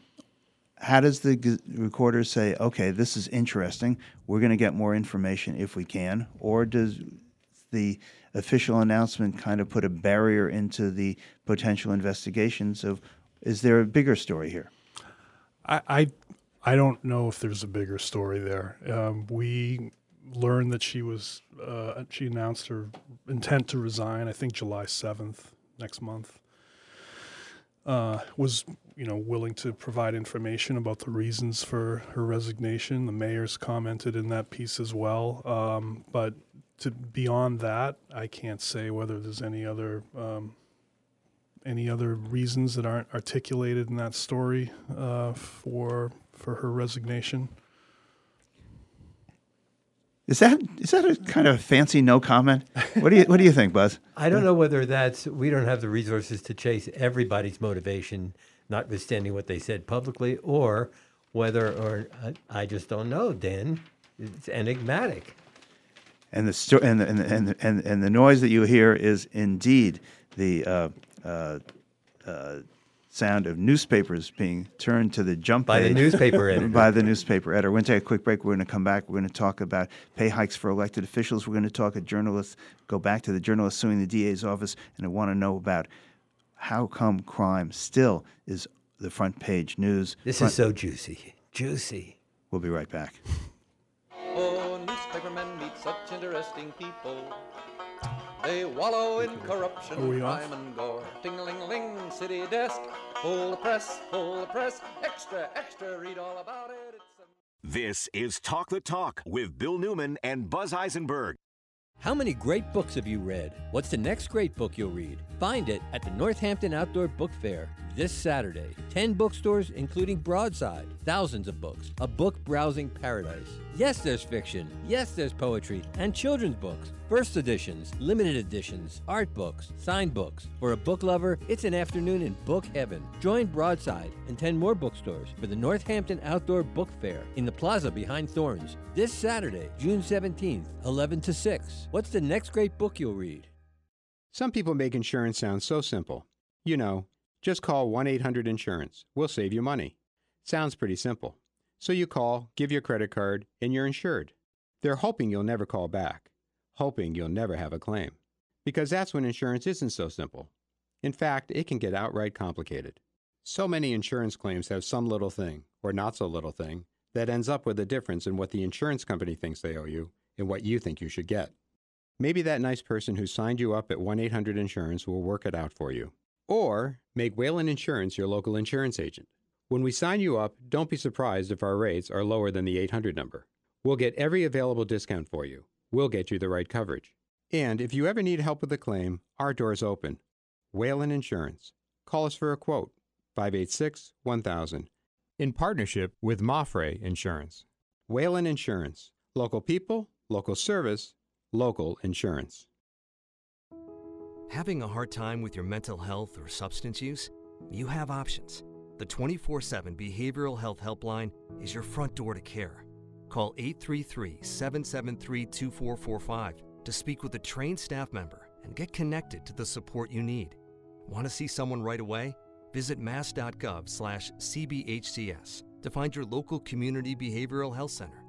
How does the g- recorder say, okay, this is interesting, we're going to get more information if we can? Or does the official announcement kind of put a barrier into the potential investigations of, is there a bigger story here? I, I I don't know if there's a bigger story there. Um, we learned that she was uh, she announced her intent to resign. I think July seventh next month. Uh, was you know willing to provide information about the reasons for her resignation. The mayor's commented in that piece as well. Um, but to beyond that, I can't say whether there's any other um, any other reasons that aren't articulated in that story uh, for for her resignation. Is that is that a kind of fancy no comment? What do you what do you think, Buzz? I don't know whether that's we don't have the resources to chase everybody's motivation, notwithstanding what they said publicly, or whether or I, I just don't know. Dan, it's enigmatic. And the sto- and the, and, the, and, the, and and the noise that you hear is indeed the uh, uh, uh, sound of newspapers being turned to the jump By the newspaper editor. by the newspaper editor. We're going to take a quick break. We're going to come back. We're going to talk about pay hikes for elected officials. We're going to talk a journalist. Go back to the journalist suing the DA's office, and I want to know about how come crime still is the front page news. This Front- is so juicy, juicy. We'll be right back. Oh, newspapermen meet such interesting people. They wallow in corruption, Are we off? crime, and gore. Ting-a-ling-ling, city desk. Pull the press, pull the press. Extra, extra, read all about it. It's a- This is Talk the Talk with Bill Newman and Buzz Eisenberg. How many great books have you read? What's the next great book you'll read? Find it at the Northampton Outdoor Book Fair this Saturday. 10 bookstores, including Broadside, thousands of books, a book browsing paradise. Yes, there's fiction. Yes, there's poetry and children's books, first editions, limited editions, art books, signed books. For a book lover, it's an afternoon in book heaven. Join Broadside and 10 more bookstores for the Northampton Outdoor Book Fair in the plaza behind Thornes this Saturday, June 17th, 11 to 6. What's the next great book you'll read? Some people make insurance sound so simple. You know, just call 1 800 Insurance. We'll save you money. Sounds pretty simple. So you call, give your credit card, and you're insured. They're hoping you'll never call back, hoping you'll never have a claim. Because that's when insurance isn't so simple. In fact, it can get outright complicated. So many insurance claims have some little thing, or not so little thing, that ends up with a difference in what the insurance company thinks they owe you and what you think you should get. Maybe that nice person who signed you up at 1 800 Insurance will work it out for you. Or make Whalen Insurance your local insurance agent. When we sign you up, don't be surprised if our rates are lower than the 800 number. We'll get every available discount for you. We'll get you the right coverage. And if you ever need help with a claim, our door's open. Whalen Insurance. Call us for a quote. 586 1000. In partnership with MAPFRE Insurance. Whalen Insurance. Local people, local service, local insurance. Having a hard time with your mental health or substance use? You have options. The 24 7 Behavioral Health Helpline is your front door to care. Call 833 773 2445 to speak with a trained staff member and get connected to the support you need. Want to see someone right away? Visit mass.gov slash cbhcs to find your local community behavioral health center,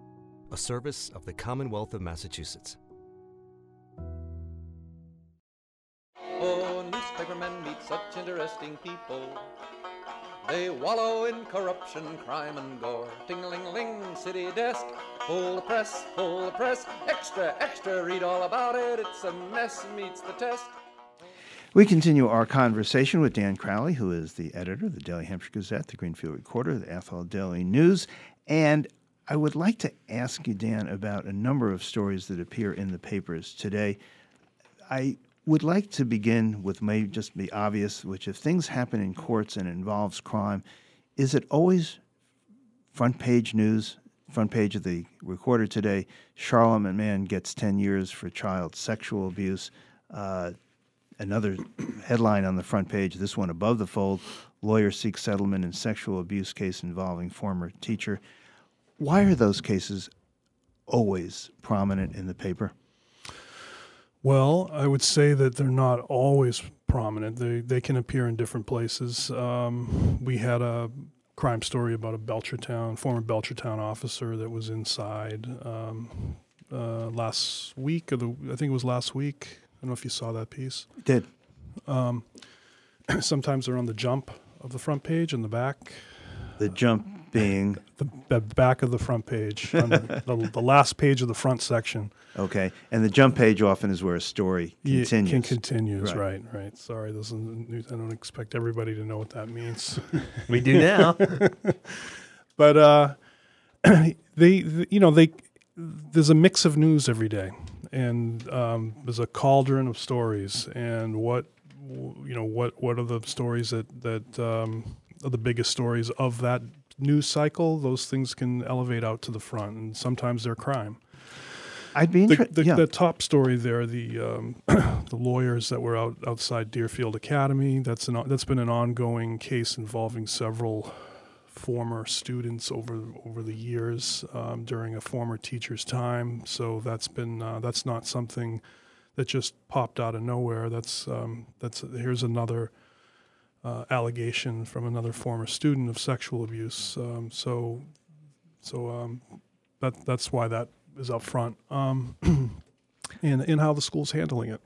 a service of the Commonwealth of Massachusetts. Meet such interesting people. They wallow in corruption, crime, and gore. Ting-a-ling-ling, city desk. Pull the press, pull the press. Extra, extra, read all about it. It's a mess, meets the test. We continue our conversation with Dan Crowley, who is the editor of the Daily Hampshire Gazette, the Greenfield Recorder, the Athol Daily News. And I would like to ask you, Dan, about a number of stories that appear in the papers today. I would like to begin with may just be obvious, which if things happen in courts and involves crime, is it always front page news, front page of the Recorder today? Charlemont man gets 10 years for child sexual abuse. Uh, another headline on the front page, this one above the fold lawyer seeks settlement in sexual abuse case involving former teacher. Why are those cases always prominent in the paper? Well, I would say that they're not always prominent. They they can appear in different places. Um, we had a crime story about a Belchertown former Belchertown officer that was inside um, uh, last week, or the I think it was last week. I don't know if you saw that piece. Did. Um, sometimes they're on the jump of the front page and the back. The jump being the, the back of the front page, on the, the, the last page of the front section. Okay, and the jump page often is where a story continues. Can continues, Right. right. right, Sorry, this isn't news. I don't expect everybody to know what that means. We do now. but uh, they, th- you know, they there's a mix of news every day, and um, there's a cauldron of stories. And what you know, what what are the stories that that um, are the biggest stories of that news cycle? Those things can elevate out to the front, and sometimes they're crime. I'd be The, the, yeah. the top story there, the um, the lawyers that were out outside Deerfield Academy. That's an that's been an ongoing case involving several former students over over the years um, during a former teacher's time. So that's been uh, that's not something that just popped out of nowhere. That's um, that's here's another uh, allegation from another former student of sexual abuse. Um, so so um, that that's why that is up front, um, and and how the school's handling it.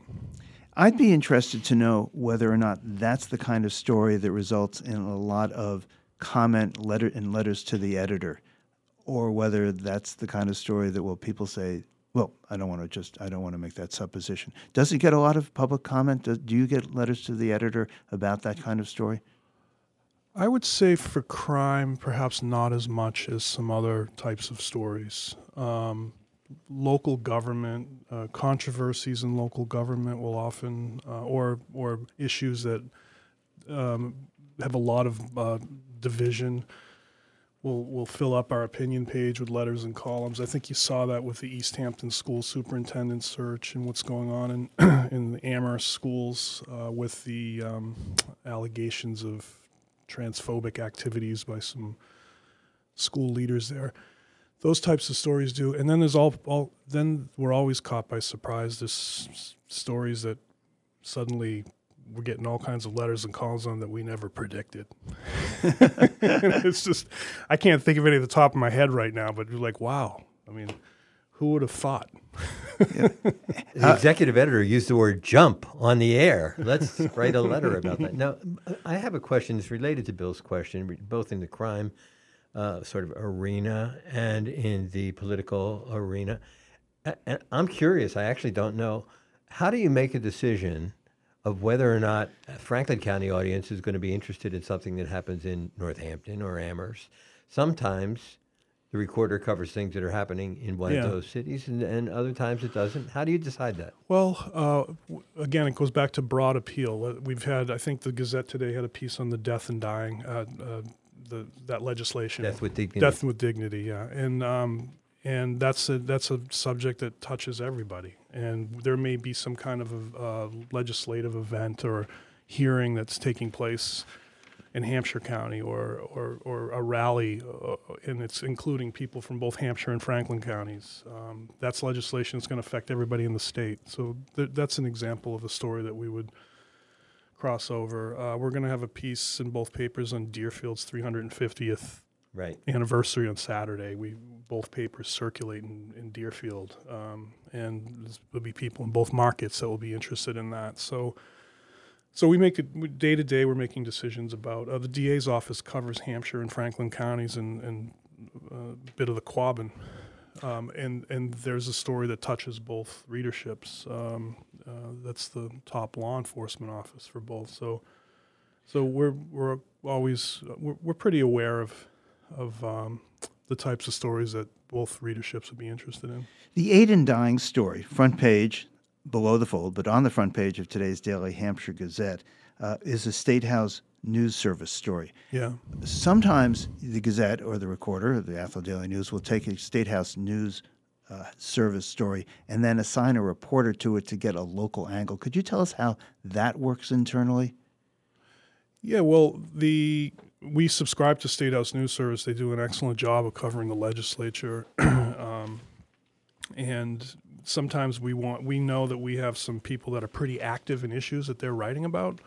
I'd be interested to know whether or not that's the kind of story that results in a lot of comment letter and letters to the editor, or whether that's the kind of story that well people say, well, I don't want to just I don't want to make that supposition. Does it get a lot of public comment? Do, do you get letters to the editor about that kind of story? I would say for crime, perhaps not as much as some other types of stories. Um, local government uh, controversies in local government will often, uh, or or issues that um, have a lot of uh, division. We'll, we'll fill up our opinion page with letters and columns. I think you saw that with the Easthampton school superintendent search and what's going on in in the Amherst schools uh, with the um, allegations of transphobic activities by some school leaders there. Those types of stories do, and then there's all, all then we're always caught by surprise. There's s- stories that suddenly we're getting all kinds of letters and calls on that we never predicted. it's just I can't think of any at the top of my head right now, but you're like, wow. I mean, who would have thought? The executive editor used the word jump on the air. Let's write a letter about that. Now, I have a question that's related to Bill's question, both in the crime uh, sort of arena and in the political arena. And I'm curious, I actually don't know. How do you make a decision of whether or not a Franklin County audience is going to be interested in something that happens in Northampton or Amherst? Sometimes the recorder covers things that are happening in one Yeah. of those cities, and, and other times it doesn't. How do you decide that? Well, uh, w- again, it goes back to broad appeal. We've had, I think, the Gazette today had a piece on the death and dying, uh, uh, the that legislation. Death with dignity. Death with dignity, yeah, and um, and that's a that's a subject that touches everybody. And there may be some kind of a, legislative event or hearing that's taking place in Hampshire County or or, or a rally, uh, and it's including people from both Hampshire and Franklin counties. Um, that's legislation that's going to affect everybody in the state. So th- that's an example of a story that we would cross over. Uh, we're going to have a piece in both papers on Deerfield's 350th Right. anniversary on Saturday. We both papers circulate in, in Deerfield, um, and there'll be people in both markets that will be interested in that. So So we make it day to day. We're making decisions about uh, the DA's office covers Hampshire and Franklin counties and, and uh, a bit of the Quabbin, um, and and there's a story that touches both readerships. Um, uh, that's the top law enforcement office for both. So so we're we're always we're, we're pretty aware of of um, the types of stories that both readerships would be interested in. The aid in dying story, front page, below the fold, but on the front page of today's Daily Hampshire Gazette, uh, is a State House News Service story. Yeah. Sometimes the Gazette or the Recorder, or the Athol Daily News, will take a State House News uh, Service story and then assign a reporter to it to get a local angle. Could you tell us how that works internally? Yeah, well, the we subscribe to State House News Service. They do an excellent job of covering the legislature, um, and sometimes we want we know that we have some people that are pretty active in issues that they're writing about.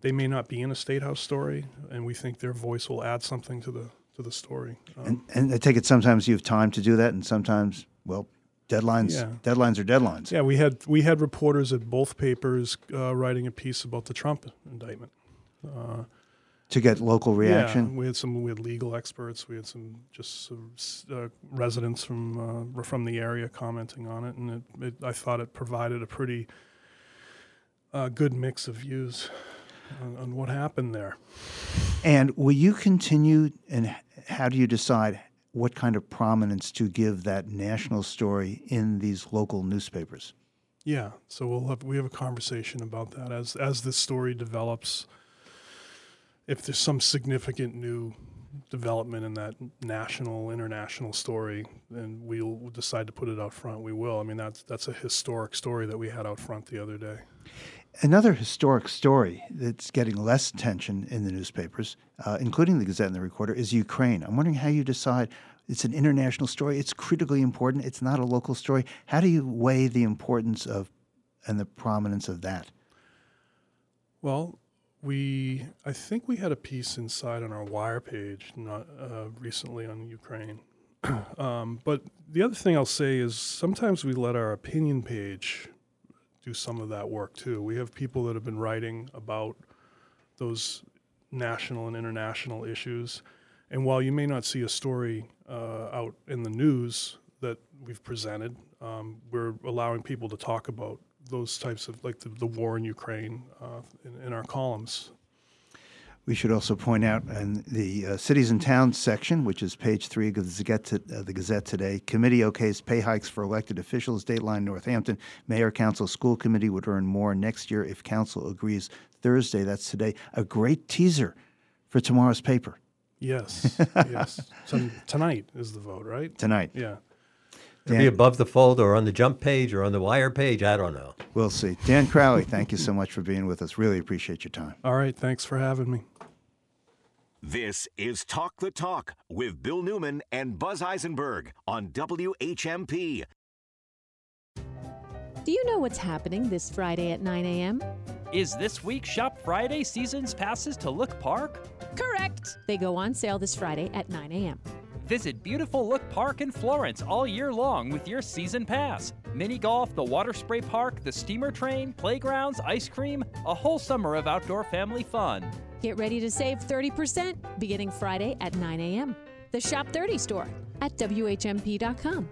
They may not be in a state house story, and we think their voice will add something to the to the story. Um, and, and I take it sometimes you have time to do that, and sometimes, well, deadlines Yeah. deadlines are deadlines. yeah, we had we had reporters at both papers uh, writing a piece about the Trump indictment. Uh, To get local reaction? Yeah, we had some we had legal experts. We had some just uh, residents from uh, from the area commenting on it, and it, it, I thought it provided a pretty uh, good mix of views on, on what happened there. And will you continue? And how do you decide what kind of prominence to give that national story in these local newspapers? Yeah, so we'll have we have a conversation about that as as this story develops. If there's some significant new development in that national, international story, then we'll decide to put it out front. We will. I mean, that's that's a historic story that we had out front the other day. Another historic story that's getting less attention in the newspapers, uh, including the Gazette and the Recorder, is Ukraine. I'm wondering how you decide. It's an international story. It's critically important. It's not a local story. How do you weigh the importance of and the prominence of that? Well, we I think we had a piece inside on our wire page not uh, recently on Ukraine. um, but the other thing I'll say is sometimes we let our opinion page do some of that work too. We have people that have been writing about those national and international issues, and while you may not see a story uh, out in the news that we've presented, um, we're allowing people to talk about those types of like the, the war in Ukraine uh, in, in our columns. We should also point out in the uh, cities and towns section, which is page three of the Gazette, to, uh, the Gazette today, committee okays pay hikes for elected officials. Dateline Northampton, mayor, council, school committee would earn more next year if council agrees. Thursday, that's today. A great teaser for tomorrow's paper. Yes, yes. Ton- tonight is the vote, right? Tonight. Yeah. It'll be above the fold or on the jump page or on the wire page. I don't know. We'll see. Dan Crowley, thank you so much for being with us. Really appreciate your time. All right. Thanks for having me. This is Talk the Talk with Bill Newman and Buzz Eisenberg on WHMP. Do you know what's happening this Friday at 9 a.m.? Is this week Shop Friday season's passes to Look Park? Correct. They go on sale this Friday at 9 a.m. Visit beautiful Look Park in Florence all year long with your season pass. Mini golf, the water spray park, the steamer train, playgrounds, ice cream, a whole summer of outdoor family fun. Get ready to save 30% beginning Friday at 9 a.m. The Shop 30 store at WHMP.com.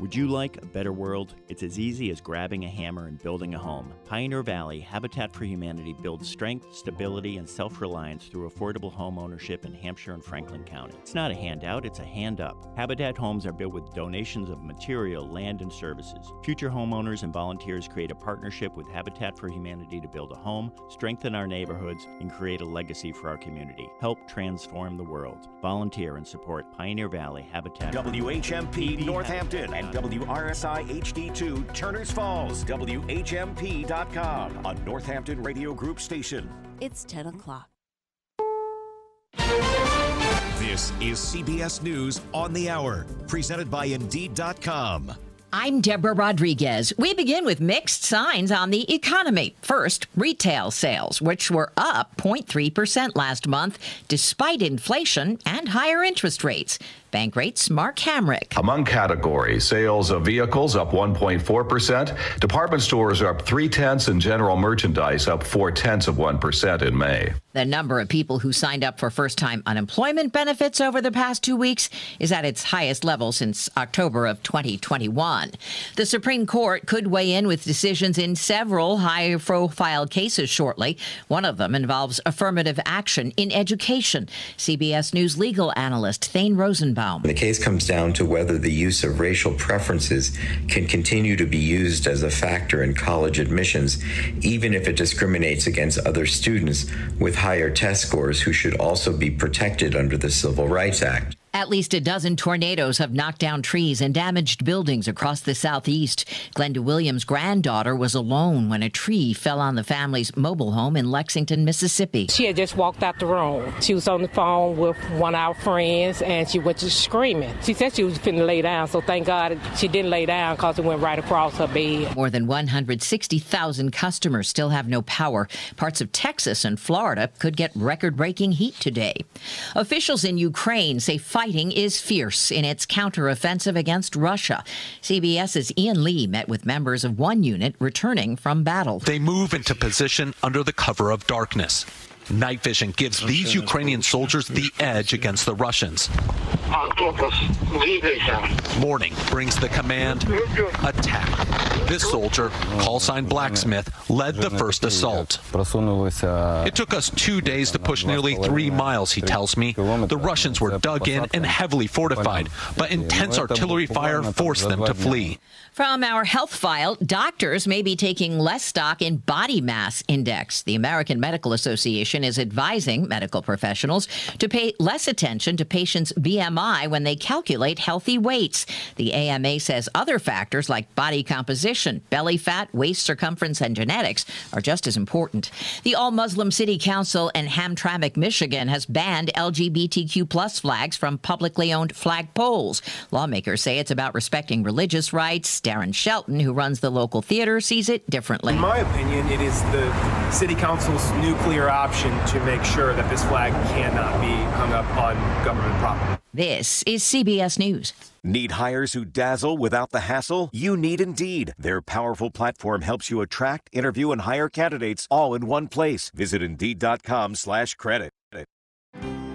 Would you like a better world? It's as easy as grabbing a hammer and building a home. Pioneer Valley Habitat for Humanity builds strength, stability, and self reliance through affordable home ownership in Hampshire and Franklin County. It's not a handout, it's a hand up. Habitat homes are built with donations of material, land, and services. Future homeowners and volunteers create a partnership with Habitat for Humanity to build a home, strengthen our neighborhoods, and create a legacy for our community. Help transform the world. Volunteer and support Pioneer Valley Habitat. WHMP Northampton WRSI HD2 Turners Falls. WHMP.com, a Northampton Radio Group station. It's 10 o'clock. This is CBS News on the Hour, presented by Indeed.com. I'm Deborah Rodriguez. We begin with mixed signs on the economy. First, retail sales, which were up 0.3% last month despite inflation and higher interest rates. Bankrate's Mark Hamrick. Among categories, sales of vehicles up 1.4%, department stores up three tenths, and general merchandise up four tenths of 1% in May. The number of people who signed up for first time unemployment benefits over the past two weeks is at its highest level since October of 2021. The Supreme Court could weigh in with decisions in several high profile cases shortly. One of them involves affirmative action in education. CBS News legal analyst Thane The case comes down to whether the use of racial preferences can continue to be used as a factor in college admissions, even if it discriminates against other students with higher test scores who should also be protected under the Civil Rights Act. At least a dozen tornadoes have knocked down trees and damaged buildings across the southeast. Glenda Williams' granddaughter was alone when a tree fell on the family's mobile home in Lexington, Mississippi. She had just walked out the room. She was on the phone with one of our friends and she was just screaming. She said she was finna lay down, so thank God she didn't lay down because it went right across her bed. More than 160,000 customers still have no power. Parts of Texas and Florida could get record breaking heat today. Officials in Ukraine say fighting is fierce in its counteroffensive against Russia. CBS's Ian Lee met with members of one unit returning from battle. They move into position under the cover of darkness. Night vision gives these Ukrainian soldiers the edge against the Russians. Morning brings the command attack. This soldier, call sign Blacksmith, led the first assault. It took us two days to push nearly three miles, he tells me. The Russians were dug in and heavily fortified, but intense artillery fire forced them to flee. From our health file, doctors may be taking less stock in body mass index. The American Medical Association is advising medical professionals to pay less attention to patients' BMI when they calculate healthy weights. The AMA says other factors like body composition, belly fat, waist circumference, and genetics are just as important. The All Muslim City Council in Hamtramck, Michigan has banned LGBTQ plus flags from publicly owned flag poles. Lawmakers say it's about respecting religious rights. Darren Shelton, who runs the local theater, sees it differently. In my opinion, it is the city council's nuclear option to make sure that this flag cannot be hung up on government property. This is CBS News. Need hires who dazzle without the hassle? You need Indeed. Their powerful platform helps you attract, interview, and hire candidates all in one place. Visit Indeed.com slash credit.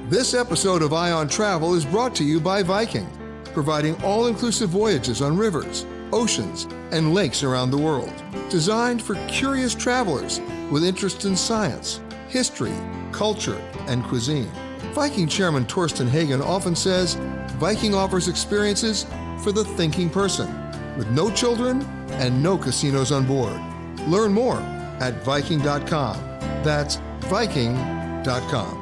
This episode of Ion Travel is brought to you by Viking, providing all-inclusive voyages on rivers, oceans, and lakes around the world. Designed for curious travelers with interest in science, history, culture, and cuisine. Viking Chairman Torstein Hagen often says Viking offers experiences for the thinking person, with no children and no casinos on board. Learn more at Viking.com. That's Viking.com.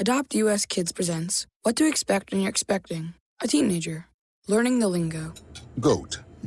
Adopt US Kids presents What to Expect When You're Expecting a Teenager. Learning the lingo. GOAT,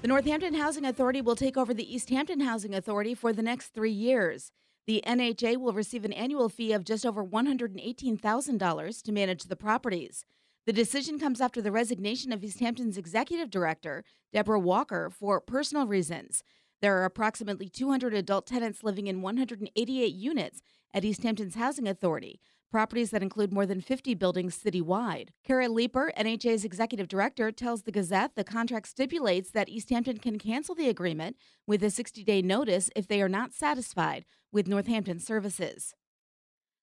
The Northampton Housing Authority will take over the Easthampton Housing Authority for the next three years. The NHA will receive an annual fee of just over $118,000 to manage the properties. The decision comes after the resignation of Easthampton's executive director, Deborah Walker, for personal reasons. There are approximately 200 adult tenants living in 188 units at Easthampton's Housing Authority, properties that include more than 50 buildings citywide. Kara Leeper, NHA's executive director, tells the Gazette the contract stipulates that Easthampton can cancel the agreement with a 60 day notice if they are not satisfied with Northampton services.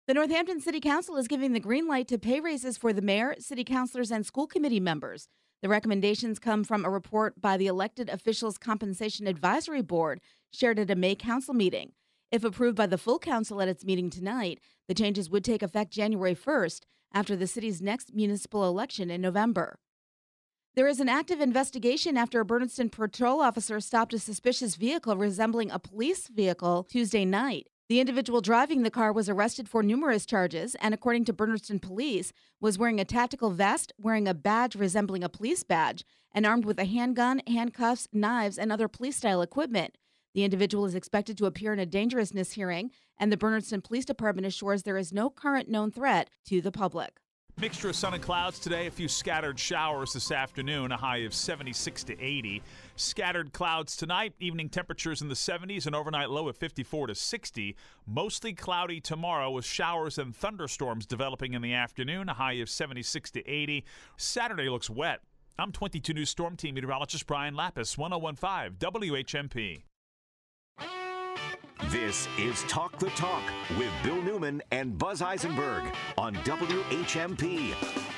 The Northampton City Council is giving the green light to pay raises for the mayor, city councilors, and school committee members. The recommendations come from a report by the Elected Officials Compensation Advisory Board shared at a May council meeting. If approved by the full council at its meeting tonight, the changes would take effect January 1st after the city's next municipal election in November. There is an active investigation after a Bernardston patrol officer stopped a suspicious vehicle resembling a police vehicle Tuesday night. The individual driving the car was arrested for numerous charges and, according to Bernardston police, was wearing a tactical vest, wearing a badge resembling a police badge, and armed with a handgun, handcuffs, knives, and other police style equipment. The individual is expected to appear in a dangerousness hearing, and the Bernardston Police Department assures there is no current known threat to the public. Mixture of sun and clouds today, a few scattered showers this afternoon, a high of 76 to 80. Scattered clouds tonight, evening temperatures in the 70s, and overnight low of 54 to 60. Mostly cloudy tomorrow with showers and thunderstorms developing in the afternoon, a high of 76 to 80. Saturday looks wet. I'm 22 News Storm Team meteorologist Brian Lapis, 1015 WHMP. This is Talk the Talk with Bill Newman and Buzz Eisenberg on WHMP.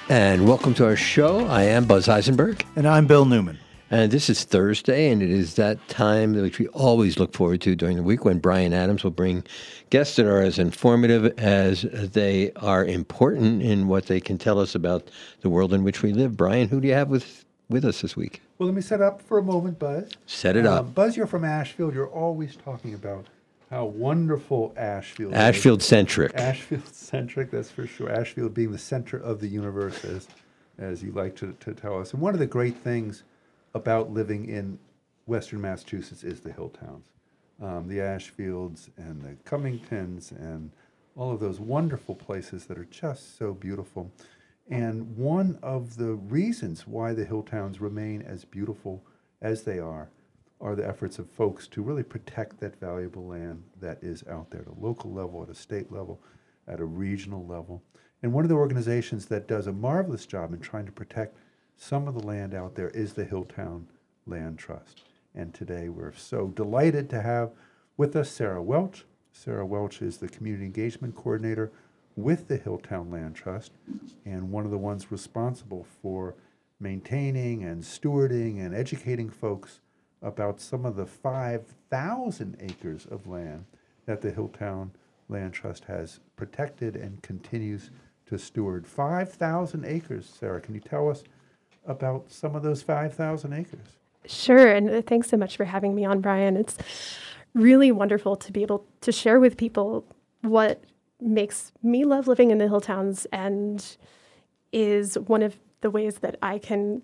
And welcome to our show. I am Buzz Eisenberg. And I'm Bill Newman. And this is Thursday, and it is that time which we always look forward to during the week when Brian Adams will bring guests that are as informative as they are important in what they can tell us about the world in which we live. Brian, who do you have with, with us this week? Well, let me set up for a moment, Buzz. Set it up. Um, Buzz, you're from Ashfield. You're always talking about how wonderful Ashfield is. Ashfield centric. Ashfield centric, that's for sure. Ashfield being the center of the universe, as, as you like to, to tell us. And one of the great things about living in Western Massachusetts is the hill towns. Um, the Ashfields and the Cummingtons and all of those wonderful places that are just so beautiful. And one of the reasons why the hill towns remain as beautiful as they are are the efforts of folks to really protect that valuable land that is out there at a local level, at a state level, at a regional level. And one of the organizations that does a marvelous job in trying to protect some of the land out there is the Hilltown Land Trust. And today we're so delighted to have with us Sarah Welch. Sarah Welch is the Community Engagement Coordinator with the Hilltown Land Trust and one of the ones responsible for maintaining and stewarding and educating folks about some of the 5,000 acres of land that the Hilltown Land Trust has protected and continues to steward. 5,000 acres, Sarah. Can you tell us about some of those 5,000 acres? Sure, and thanks so much for having me on, Brian. It's really wonderful to be able to share with people what makes me love living in the Hilltowns and is one of the ways that I can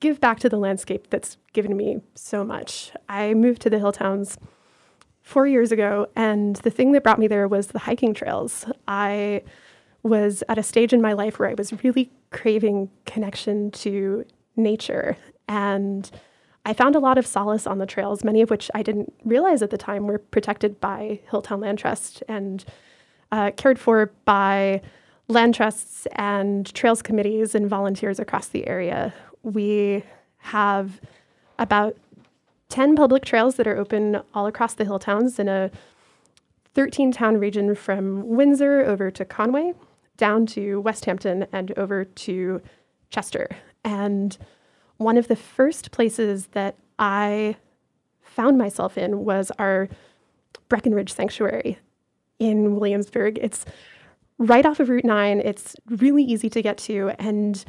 give back to the landscape that's given me so much. I moved to the Hilltowns four years ago, and the thing that brought me there was the hiking trails. I was at a stage in my life where I was really craving connection to nature. And I found a lot of solace on the trails, many of which I didn't realize at the time were protected by Hilltown Land Trust and uh, cared for by land trusts and trails committees and volunteers across the area we have about 10 public trails that are open all across the hill towns in a 13 town region from Windsor over to Conway, down to Westhampton, and over to Chester. And one of the first places that I found myself in was our Breckenridge Sanctuary in Williamsburg. It's right off of Route 9. It's really easy to get to. And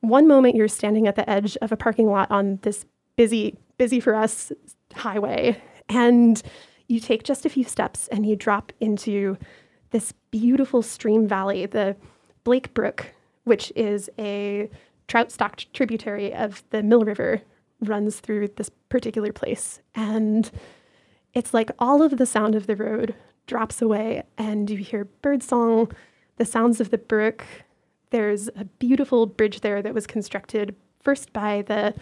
one moment you're standing at the edge of a parking lot on this busy, busy for us highway, and you take just a few steps and you drop into this beautiful stream valley, the Blake Brook, which is a trout stocked tributary of the Mill River, runs through this particular place. And it's like all of the sound of the road drops away, and you hear birdsong, the sounds of the brook, there's a beautiful bridge there that was constructed first by the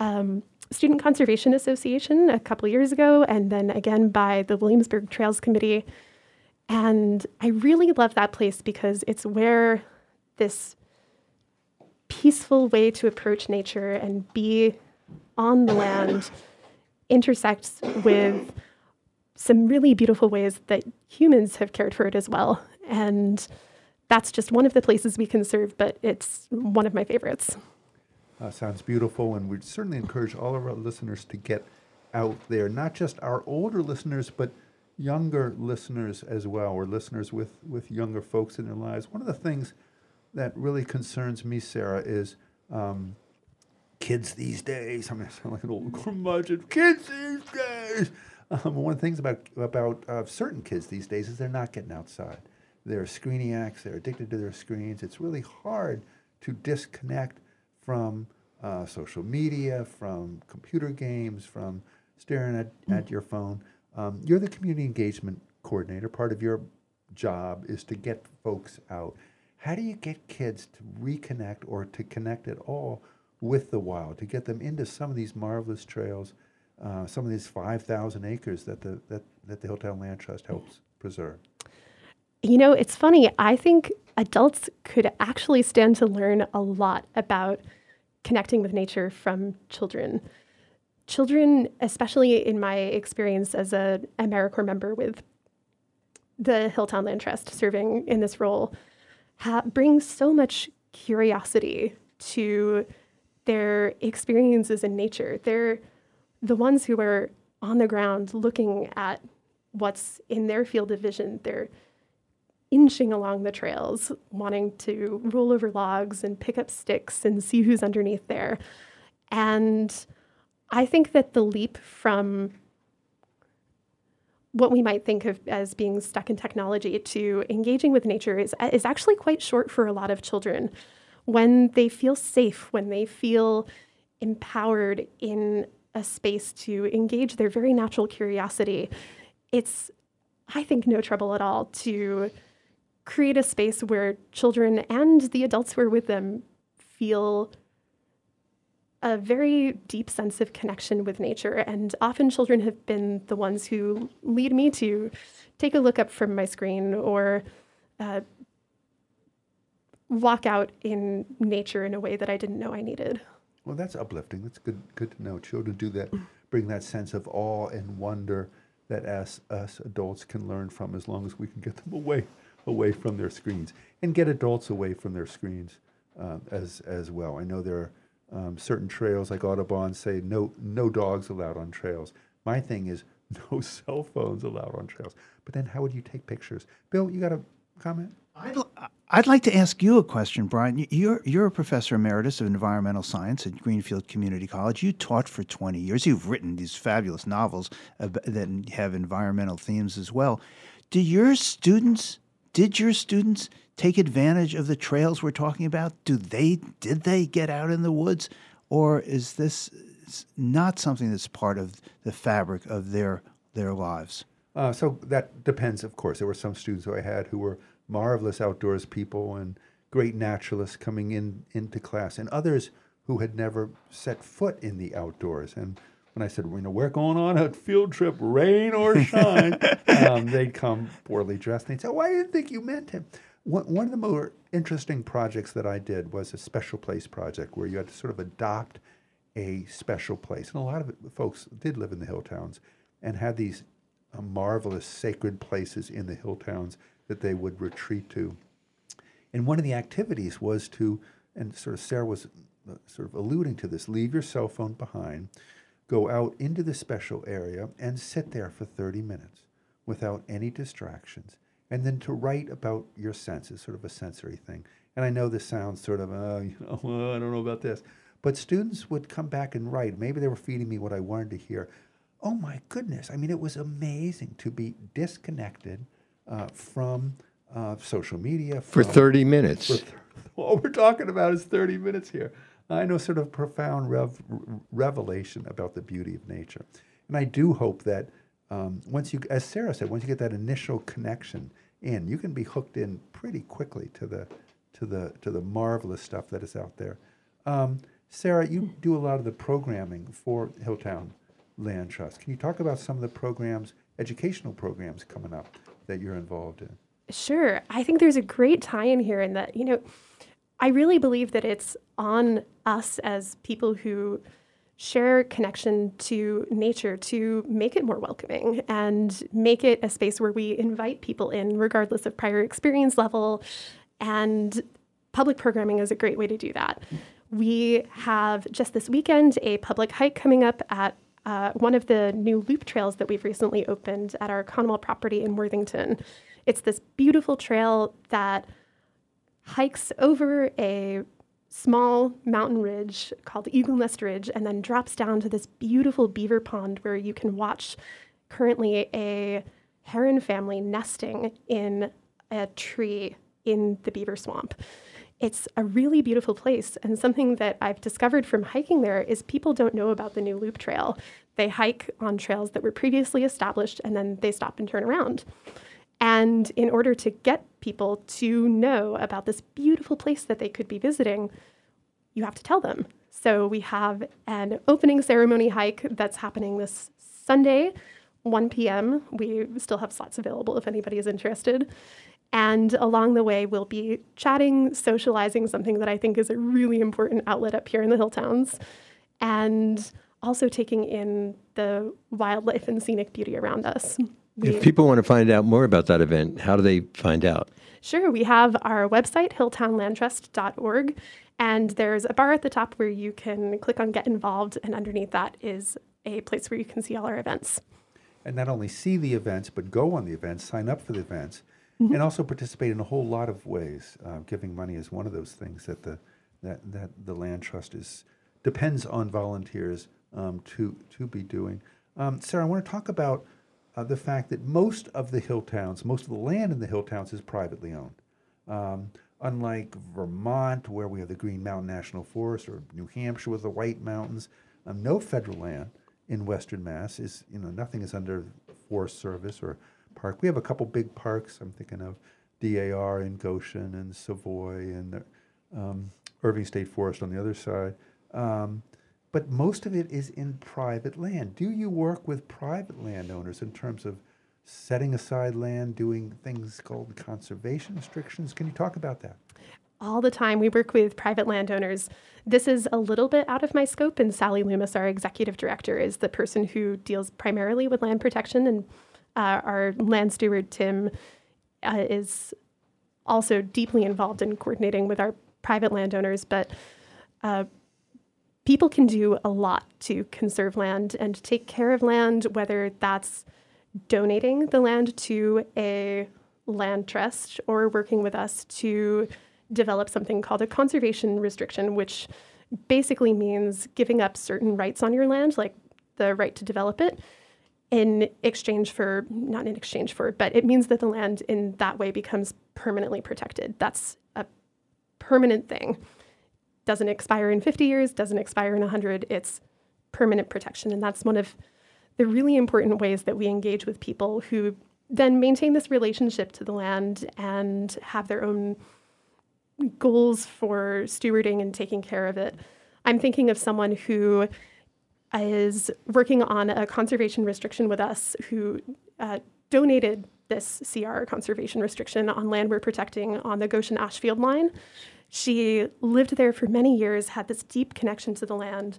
um, Student Conservation Association a couple years ago, and then again by the Williamsburg Trails Committee. And I really love that place because it's where this peaceful way to approach nature and be on the land intersects with some really beautiful ways that humans have cared for it as well. And that's just one of the places we can serve, but it's one of my favorites. Uh, sounds beautiful, and we certainly encourage all of our listeners to get out there, not just our older listeners, but younger listeners as well, or listeners with, with younger folks in their lives. One of the things that really concerns me, Sarah, is um, kids these days. I'm going to sound like an old curmudgeon. Kids these days Um, one of the things about about uh, certain kids these days is they're not getting outside. They're screeniacs. They're addicted to their screens. It's really hard to disconnect from uh, social media, from computer games, from staring at, at your phone. Um, you're the community engagement coordinator. Part of your job is to get folks out. How do you get kids to reconnect or to connect at all with the wild, to get them into some of these marvelous trails, uh, some of these 5,000 acres that the, that, that the Hilltown Land Trust helps preserve? You know, it's funny. I think adults could actually stand to learn a lot about connecting with nature from children. Children, especially in my experience as a AmeriCorps member with the Hilltown Land Trust serving in this role, ha- brings so much curiosity to their experiences in nature. They're the ones who are on the ground looking at what's in their field of vision. They're inching along the trails, wanting to roll over logs and pick up sticks and see who's underneath there. And I think that the leap from what we might think of as being stuck in technology to engaging with nature is, is actually quite short for a lot of children. When they feel safe, when they feel empowered in a space to engage their very natural curiosity, it's, I think, no trouble at all to create a space where children and the adults who are with them feel a very deep sense of connection with nature. And often children have been the ones who lead me to take a look up from my screen or uh, walk out in nature in a way that I didn't know I needed. Well, that's uplifting. That's good. Good to know. Children do that, bring that sense of awe and wonder that us, us adults can learn from, as long as we can get them away away from their screens and get adults away from their screens uh, as as well. I know there are um, certain trails like Audubon say no no dogs allowed on trails. My thing is no cell phones allowed on trails. But then how would you take pictures? Bill, you got a comment? I'd, I'd like to ask you a question, Brian. You're, you're a professor emeritus of environmental science at Greenfield Community College. You taught for 20 years. You've written these fabulous novels that have environmental themes as well. Do your students did your students take advantage of the trails we're talking about? Do they did they get out in the woods, or is this not something that's part of the fabric of their their lives? Uh, so that depends, of course. There were some students who I had who were marvelous outdoors people and great naturalists coming in into class, and others who had never set foot in the outdoors. And when I said, you know, we're going on a field trip, rain or shine, um, they'd come poorly dressed. And they'd say, oh, I didn't think you meant him. One, one of the more interesting projects that I did was a special place project where you had to sort of adopt a special place. And a lot of it, folks did live in the hill towns and had these uh, marvelous sacred places in the hill towns that they would retreat to. And one of the activities was to, and sort of Sarah was uh, sort of alluding to this, leave your cell phone behind go out into the special area and sit there for 30 minutes without any distractions, and then to write about your senses, sort of a sensory thing. And I know this sounds sort of, uh, you know, I don't know about this, but students would come back and write. Maybe they were feeding me what I wanted to hear. Oh my goodness! I mean, it was amazing to be disconnected uh, from uh, social media for 30 minutes. For th- all we're talking about is 30 minutes here. I know sort of profound rev- revelation about the beauty of nature. And I do hope that um, once you, as Sarah said, once you get that initial connection in, you can be hooked in pretty quickly to the to the to the marvelous stuff that is out there. Um, Sarah, you do a lot of the programming for Hilltown Land Trust. Can you talk about some of the programs, educational programs coming up that you're involved in? Sure. I think there's a great tie in here in that, you know, I really believe that it's on us as people who share connection to nature to make it more welcoming and make it a space where we invite people in, regardless of prior experience level. And public programming is a great way to do that. We have just this weekend a public hike coming up at uh, one of the new loop trails that we've recently opened at our Conwell property in Worthington. It's this beautiful trail that hikes over a small mountain ridge called Eagle Nest Ridge and then drops down to this beautiful beaver pond where you can watch currently a heron family nesting in a tree in the beaver swamp. It's a really beautiful place, and something that I've discovered from hiking there is people don't know about the new loop trail. They hike on trails that were previously established and then they stop and turn around. And in order to get people to know about this beautiful place that they could be visiting, you have to tell them. So we have an opening ceremony hike that's happening this Sunday, 1 p.m. We still have slots available if anybody is interested. And along the way, we'll be chatting, socializing, something that I think is a really important outlet up here in the Hilltowns, and also taking in the wildlife and scenic beauty around us. We, if people want to find out more about that event, how do they find out? Sure. We have our website, hilltownlandtrust.org, and there's a bar at the top where you can click on Get Involved, and underneath that is a place where you can see all our events. And not only see the events, but go on the events, sign up for the events mm-hmm. and also participate in a whole lot of ways. Uh, giving money is one of those things that the that that the land trust is depends on volunteers um, to to be doing. Um, Sarah, I want to talk about uh, the fact that most of the hill towns, most of the land in the hill towns, is privately owned. Um, unlike Vermont, where we have the Green Mountain National Forest, or New Hampshire with the White Mountains, um, no federal land in Western Mass is you know nothing is under Forest Service or park. We have a couple big parks. I'm thinking of DAR in Goshen and Savoy and um, Erving State Forest on the other side. Um, but most of it is in private land. Do you work with private landowners in terms of setting aside land, doing things called conservation restrictions? Can you talk about that? all the time. We work with private landowners. This is a little bit out of my scope, and Sally Loomis, our executive director, is the person who deals primarily with land protection and uh, our land steward, Tim, uh, is also deeply involved in coordinating with our private landowners, but uh, people can do a lot to conserve land and take care of land, whether that's donating the land to a land trust or working with us to develop something called a conservation restriction, which basically means giving up certain rights on your land, like the right to develop it, in exchange for, not in exchange for, but it means that the land in that way becomes permanently protected. That's a permanent thing. Doesn't expire in 50 years, doesn't expire in 100. It's permanent protection. And that's one of the really important ways that we engage with people who then maintain this relationship to the land and have their own goals for stewarding and taking care of it. I'm thinking of someone who is working on a conservation restriction with us who uh, donated this CR conservation restriction on land we're protecting on the Goshen Ashfield line. She lived there for many years, had this deep connection to the land,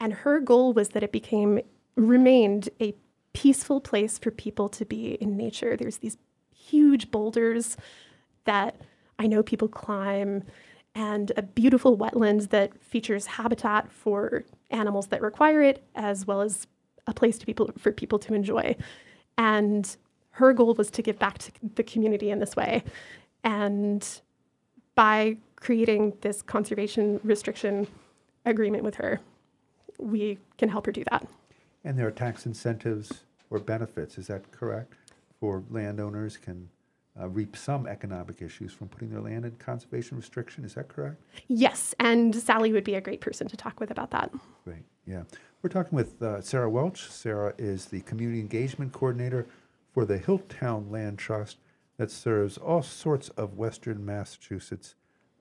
and her goal was that it became remained a peaceful place for people to be in nature. There's these huge boulders that I know people climb and a beautiful wetland that features habitat for animals that require it, as well as a place to people for people to enjoy. And her goal was to give back to the community in this way. And by creating this conservation restriction agreement with her, we can help her do that. And there are tax incentives or benefits, is that correct? For landowners can uh, reap some economic issues from putting their land in conservation restriction. Is that correct? Yes, and Sally would be a great person to talk with about that. Great, yeah. We're talking with uh, Sarah Welch. Sarah is the Community Engagement Coordinator for the Hilltown Land Trust that serves all sorts of Western Massachusetts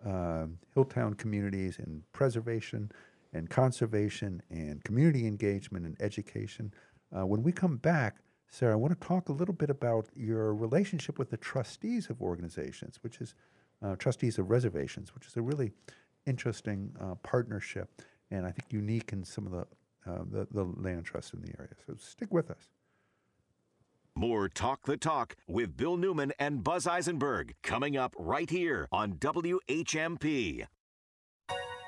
uh, Hilltown communities in preservation and conservation and community engagement and education. Uh, when we come back, Sarah, I want to talk a little bit about your relationship with the trustees of organizations, which is uh, trustees of reservations, which is a really interesting uh, partnership and I think unique in some of the, uh, the, the land trusts in the area. So stick with us. More Talk the Talk with Bill Newman and Buzz Eisenberg coming up right here on WHMP.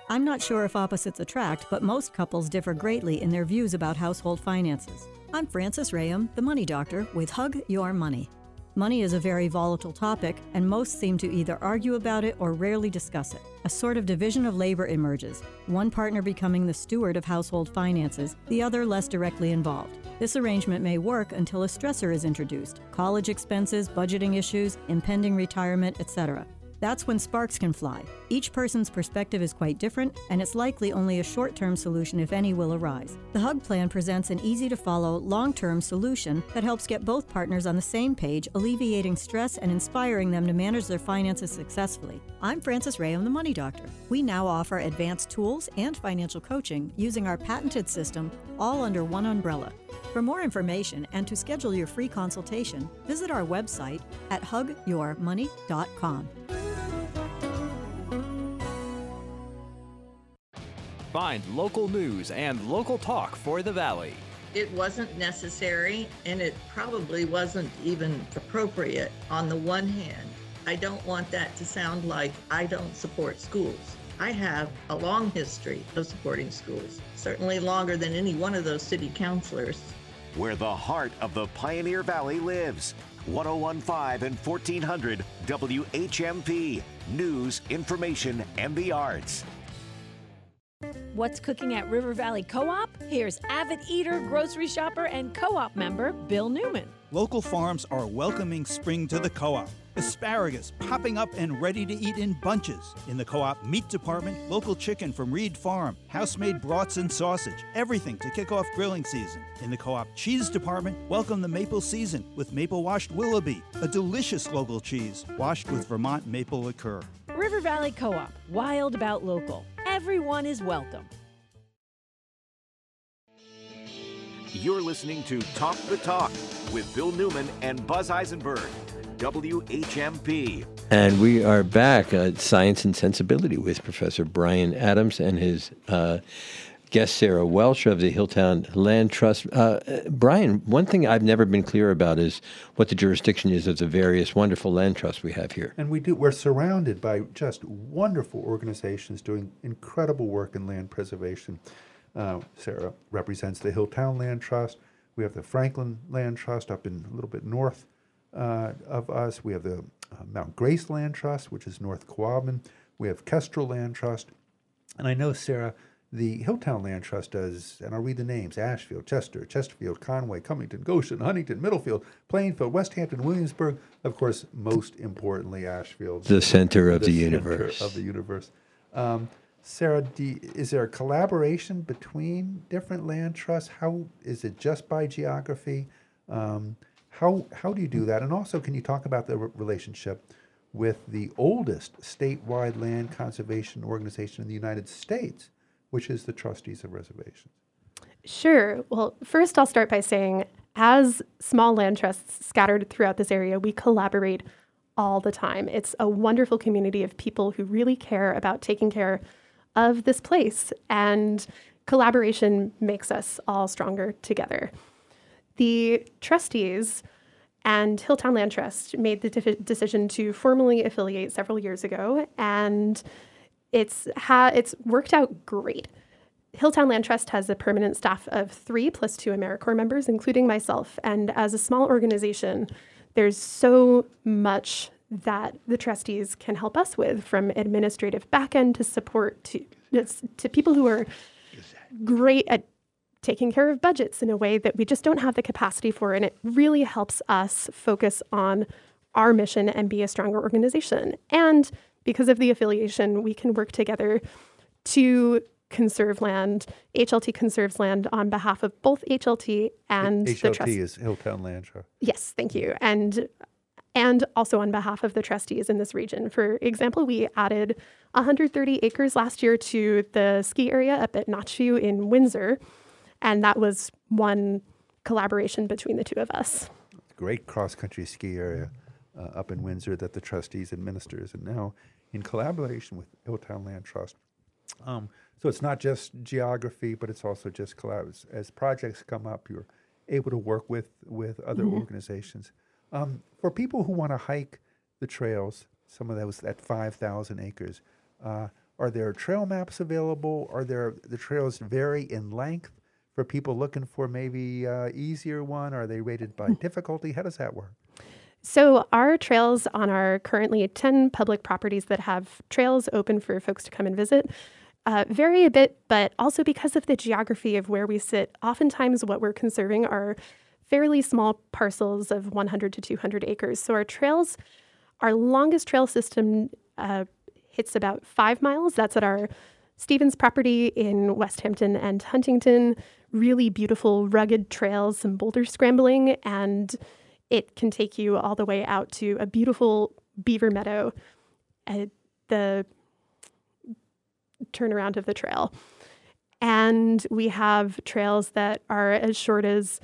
I'm not sure if opposites attract, but most couples differ greatly in their views about household finances. I'm Frances Rayum, the money doctor, with Hug Your Money. Money is a very volatile topic, and most seem to either argue about it or rarely discuss it. A sort of division of labor emerges, one partner becoming the steward of household finances, the other less directly involved. This arrangement may work until a stressor is introduced college expenses, budgeting issues, impending retirement, etc. That's when sparks can fly. Each person's perspective is quite different, and it's likely only a short term solution, if any, will arise. The HUG plan presents an easy to follow, long term solution that helps get both partners on the same page, alleviating stress and inspiring them to manage their finances successfully. I'm Frances Rayam, the Money Doctor. We now offer advanced tools and financial coaching using our patented system, all under one umbrella. For more information and to schedule your free consultation, visit our website at hugyourmoney.com. Find local news and local talk for the Valley. It wasn't necessary and it probably wasn't even appropriate. On the one hand, I don't want that to sound like I don't support schools. I have a long history of supporting schools, certainly longer than any one of those city councilors. Where the heart of the Pioneer Valley lives. 1015 and 1400 WHMP. News, information, and the arts. What's cooking at River Valley Co op? Here's avid eater, grocery shopper, and co op member Bill Newman. Local farms are welcoming spring to the co op. Asparagus popping up and ready to eat in bunches. In the co op meat department, local chicken from Reed Farm, house made brats and sausage, everything to kick off grilling season. In the co op cheese department, welcome the maple season with maple washed Willoughby, a delicious local cheese washed with Vermont maple liqueur. River Valley Co op, wild about local. Everyone is welcome. You're listening to Talk the Talk with Bill Newman and Buzz Eisenberg, WHMP. And we are back at Science and Sensibility with Professor Brian Adams and his uh, guest Sarah Welch of the Hilltown Land Trust. Uh, Brian, one thing I've never been clear about is what the jurisdiction is of the various wonderful land trusts we have here. And we do. We're surrounded by just wonderful organizations doing incredible work in land preservation. Uh, Sarah represents the Hilltown Land Trust. We have the Franklin Land Trust up in a little bit north uh, of us. We have the uh, Mount Grace Land Trust, which is North Quabbin. We have Kestrel Land Trust. And I know, Sarah, the Hilltown Land Trust does, and I'll read the names Ashfield, Chester, Chesterfield, Conway, Cummington, Goshen, Huntington, Middlefield, Plainfield, Westhampton, Williamsburg. Of course, most importantly, Ashfield. The center of the, center universe. Of the universe. Um, Sarah, do, is there a collaboration between different land trusts? How is it just by geography? Um, how how do you do that? And also, can you talk about the relationship with the oldest statewide land conservation organization in the United States, which is the Trustees of Reservations? Sure. Well, first, I'll start by saying, as small land trusts scattered throughout this area, we collaborate all the time. It's a wonderful community of people who really care about taking care of this place, and collaboration makes us all stronger together. The trustees and Hilltown Land Trust made the de- decision to formally affiliate several years ago, and it's ha- it's worked out great. Hilltown Land Trust has a permanent staff of three plus two AmeriCorps members, including myself. And as a small organization, there's so much that the trustees can help us with, from administrative backend to support to to people who are great at taking care of budgets in a way that we just don't have the capacity for. And it really helps us focus on our mission and be a stronger organization. And because of the affiliation, we can work together to conserve land. HLT conserves land on behalf of both HLT and HLT the trust. is Hilltown Land Trust. Yes, thank you. And and also on behalf of the trustees in this region. For example, we added 130 acres last year to the ski area up at Notchview in Windsor, and that was one collaboration between the two of us. Great cross country ski area uh, up in Windsor that the trustees administers, and now in collaboration with Hilltown Land Trust. Um, so it's not just geography, but it's also just collabs. As projects come up, you're able to work with with other Mhm. organizations. Um, for people who want to hike the trails, some of those at 5,000 acres, uh, are there trail maps available? Are there the trails vary in length for people looking for maybe uh, easier one? Are they rated by difficulty? How does that work? So, our trails on our currently 10 public properties that have trails open for folks to come and visit uh, vary a bit, but also because of the geography of where we sit, oftentimes what we're conserving are fairly small parcels of 100 to 200 acres. So our trails, our longest trail system uh, hits about five miles. That's at our Stevens property in Westhampton and Huntington. Really beautiful, rugged trails, some boulder scrambling, and it can take you all the way out to a beautiful beaver meadow at the turnaround of the trail. And we have trails that are as short as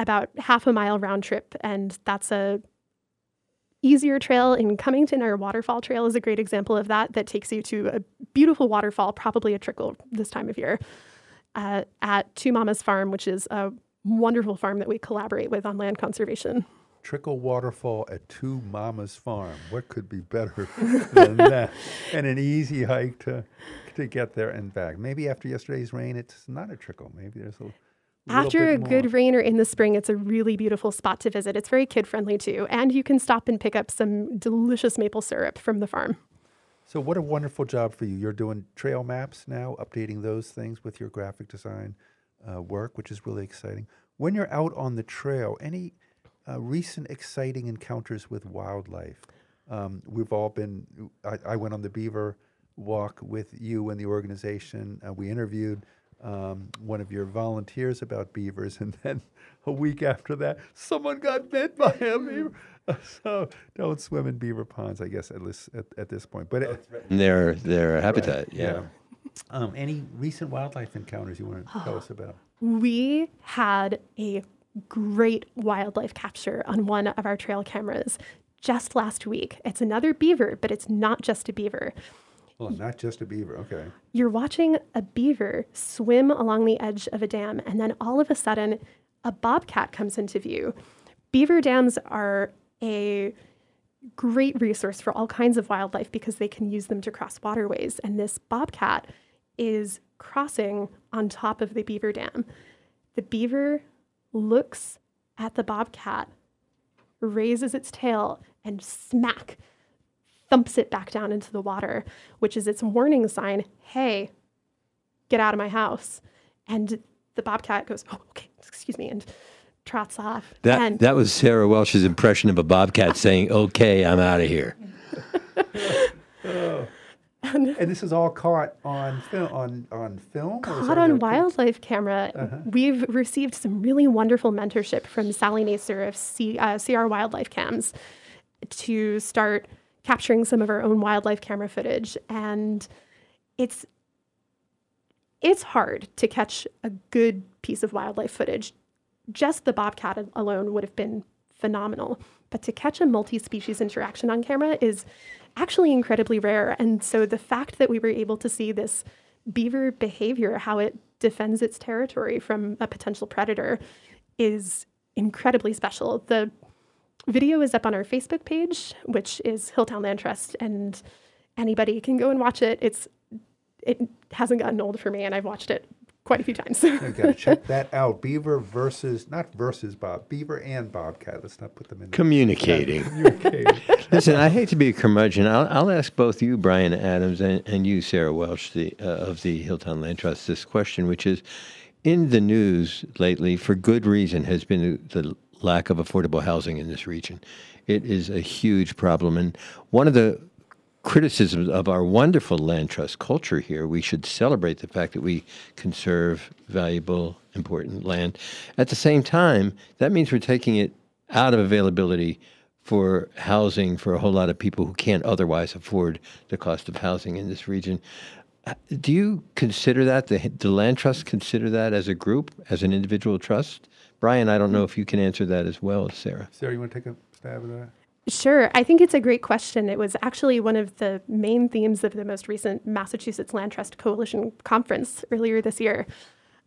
about half a mile round trip, and that's a easier trail in Cummington. Our waterfall trail is a great example of that. That takes you to a beautiful waterfall, probably a trickle this time of year, uh, at Two Mamas Farm, which is a wonderful farm that we collaborate with on land conservation. Trickle Waterfall at Two Mamas Farm. What could be better than that? And an easy hike to to get there and back. Maybe after yesterday's rain, it's not a trickle. Maybe there's a after a good rain or in the spring, it's a really beautiful spot to visit. It's very kid friendly too, and you can stop and pick up some delicious maple syrup from the farm. So, what a wonderful job for you! You're doing trail maps now, updating those things with your graphic design uh, work, which is really exciting. When you're out on the trail, any uh, recent exciting encounters with wildlife? Um, we've all been. I, I, went on the beaver walk with you and the organization. Uh, we interviewed um, one of your volunteers about beavers, and then a week after that, someone got bit by a beaver. so don't swim in beaver ponds, I guess, at least at, at this point. But it, their their habitat, right, yeah. yeah. Um, any recent wildlife encounters you want to tell us about? We had a great wildlife capture on one of our trail cameras just last week. It's another beaver, but it's not just a beaver. Well, not just a beaver. Okay. You're watching a beaver swim along the edge of a dam, and then all of a sudden, a bobcat comes into view. Beaver dams are a great resource for all kinds of wildlife because they can use them to cross waterways. And this bobcat is crossing on top of the beaver dam. The beaver looks at the bobcat, raises its tail, and smack thumps it back down into the water, which is its warning sign hey, get out of my house. And the bobcat goes, oh, okay, excuse me, and trots off. That, and that was Sarah Welch's impression of a bobcat saying, okay, I'm out of here. oh. And, and, this is all caught on film. On on film. Caught on wildlife camera. Uh-huh. We've received some really wonderful mentorship from Sally Nacer of C, uh, CR Wildlife Cams to start capturing some of our own wildlife camera footage and it's it's hard to catch a good piece of wildlife footage. Just the bobcat alone would have been phenomenal, but to catch a multi-species interaction on camera is actually incredibly rare. And so the fact that we were able to see this beaver behavior, how it defends its territory from a potential predator, is incredibly special. The video is up on our Facebook page, which is Hilltown Land Trust, and anybody can go and watch it. It's it hasn't gotten old for me, and I've watched it quite a few times. you gotta check that out. Beaver versus not versus Bob. Beaver and Bobcat. Let's not put them in. Communicating. Communicating. Listen, I hate to be a curmudgeon. I'll, I'll ask both you, Brian Adams, and, and you, Sarah Welch, the uh, of the Hilltown Land Trust, this question, which is in the news lately for good reason has been the lack of affordable housing in this region. It is a huge problem. And one of the criticisms of our wonderful land trust culture here, we should celebrate the fact that we conserve valuable, important land. At the same time, that means we're taking it out of availability for housing for a whole lot of people who can't otherwise afford the cost of housing in this region. Do you consider that, the, the land trust consider that as a group, as an individual trust? Brian, I don't know if you can answer that as well as Sarah. Sarah, you want to take a stab at that? Sure. I think it's a great question. It was actually one of the main themes of the most recent Massachusetts Land Trust Coalition conference earlier this year.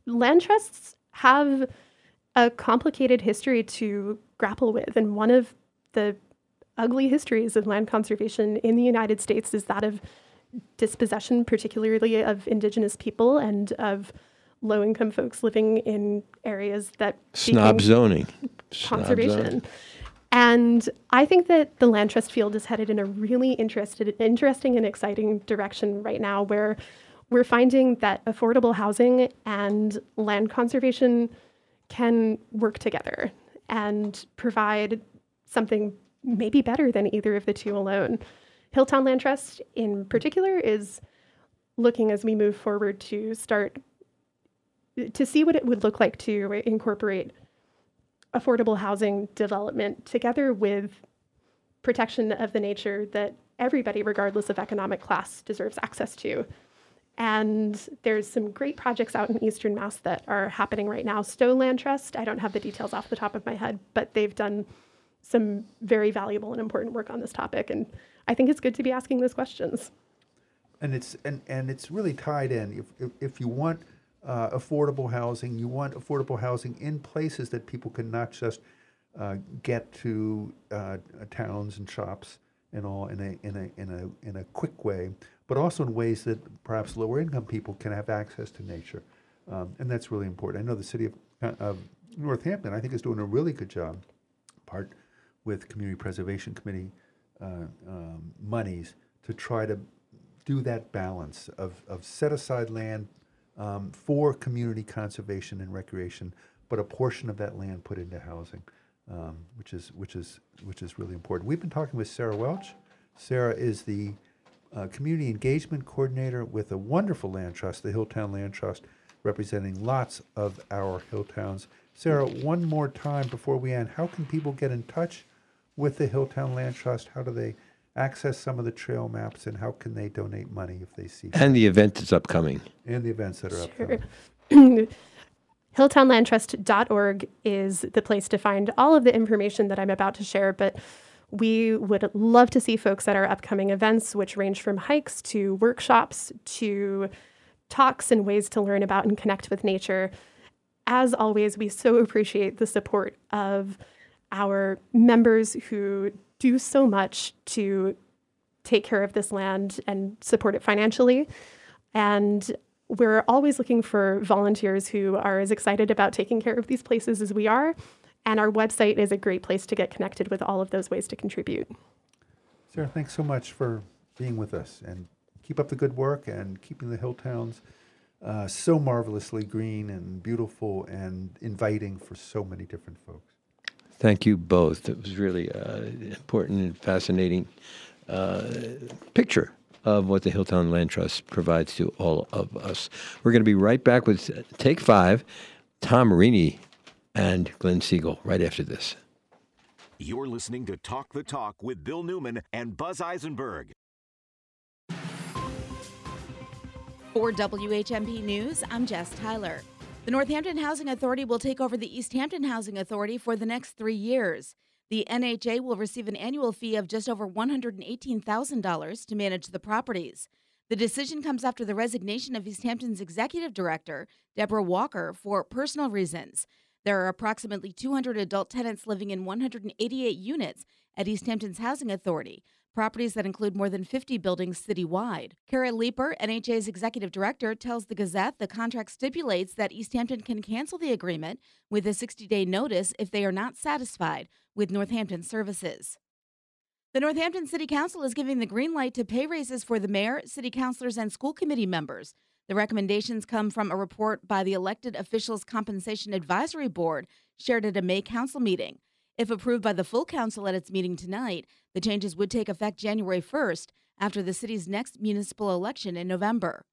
Land trusts have a complicated history to grapple with, and one of the ugly histories of land conservation in the United States is that of dispossession, particularly of indigenous people and of low income folks living in areas that snob zoning conservation. Snob and I think that the land trust field is headed in a really interested, interesting and exciting direction right now where we're finding that affordable housing and land conservation can work together and provide something maybe better than either of the two alone. Hilltown Land Trust, in particular, is looking as we move forward to start to see what it would look like to incorporate affordable housing development together with protection of the nature that everybody, regardless of economic class, deserves access to. And there's some great projects out in Eastern Mass that are happening right now. Stowe Land Trust, I don't have the details off the top of my head, but they've done some very valuable and important work on this topic. And I think it's good to be asking those questions. And it's and, and it's really tied in. If if, if you want uh, affordable housing, you want affordable housing in places that people can not just uh, get to uh, towns and shops and all in a in a in a in a quick way, but also in ways that perhaps lower income people can have access to nature, um, and that's really important. I know the city of, of Northampton, I think, is doing a really good job, part with Community Preservation Committee uh, um, monies to try to do that balance of, of set aside land um, for community conservation and recreation, but a portion of that land put into housing, um, which is which is which is really important. We've been talking with Sarah Welch. Sarah is the uh, community engagement coordinator with a wonderful land trust, the Hilltown Land Trust, representing lots of our hill towns. Sarah, one more time before we end, how can people get in touch with the Hilltown Land Trust? How do they access some of the trail maps, and how can they donate money if they see? And the event that's upcoming. And the events that are Sure. upcoming. hilltownlandtrust.org is the place to find all of the information that I'm about to share, but we would love to see folks at our upcoming events, which range from hikes to workshops to talks and ways to learn about and connect with nature. As always, we so appreciate the support of our members who do so much to take care of this land and support it financially. And we're always looking for volunteers who are as excited about taking care of these places as we are. And our website is a great place to get connected with all of those ways to contribute. Sarah, thanks so much for being with us and keep up the good work and keeping the hill towns uh, so marvelously green and beautiful and inviting for so many different folks. Thank you both. It was really an important and fascinating uh, picture of what the Hilltown Land Trust provides to all of us. We're going to be right back with Take Five, Tom Reney and Glenn Siegel right after this. You're listening to Talk the Talk with Bill Newman and Buzz Eisenberg. For WHMP News, I'm Jess Tyler. The Northampton Housing Authority will take over the Easthampton Housing Authority for the next three years. The NHA will receive an annual fee of just over $118,000 to manage the properties. The decision comes after the resignation of Easthampton's executive director, Deborah Walker, for personal reasons. There are approximately 200 adult tenants living in 188 units at Easthampton's Housing Authority, properties that include more than 50 buildings citywide. Kara Leeper, NHA's executive director, tells the Gazette the contract stipulates that Easthampton can cancel the agreement with a 60 day notice if they are not satisfied with Northampton services. The Northampton City Council is giving the green light to pay raises for the mayor, city councilors, and school committee members. The recommendations come from a report by the Elected Officials Compensation Advisory Board shared at a May council meeting. If approved by the full council at its meeting tonight, the changes would take effect January 1st after the city's next municipal election in November.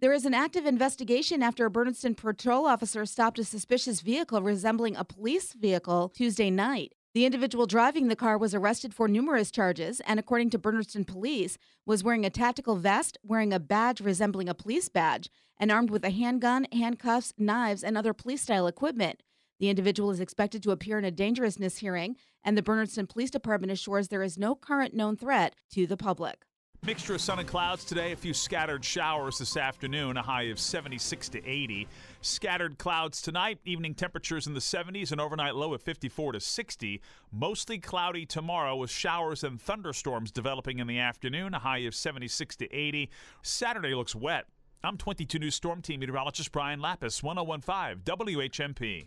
There is an active investigation after a Bernardston patrol officer stopped a suspicious vehicle resembling a police vehicle Tuesday night. The individual driving the car was arrested for numerous charges and, according to Bernardston police, was wearing a tactical vest, wearing a badge resembling a police badge, and armed with a handgun, handcuffs, knives, and other police style equipment. The individual is expected to appear in a dangerousness hearing, and the Bernardston Police Department assures there is no current known threat to the public. Mixture of sun and clouds today, a few scattered showers this afternoon, a high of 76 to 80. Scattered clouds tonight, evening temperatures in the 70s, an overnight low of 54 to 60. Mostly cloudy tomorrow with showers and thunderstorms developing in the afternoon, a high of 76 to 80. Saturday looks wet. I'm 22 News Storm Team meteorologist Brian Lapis, 1015 WHMP.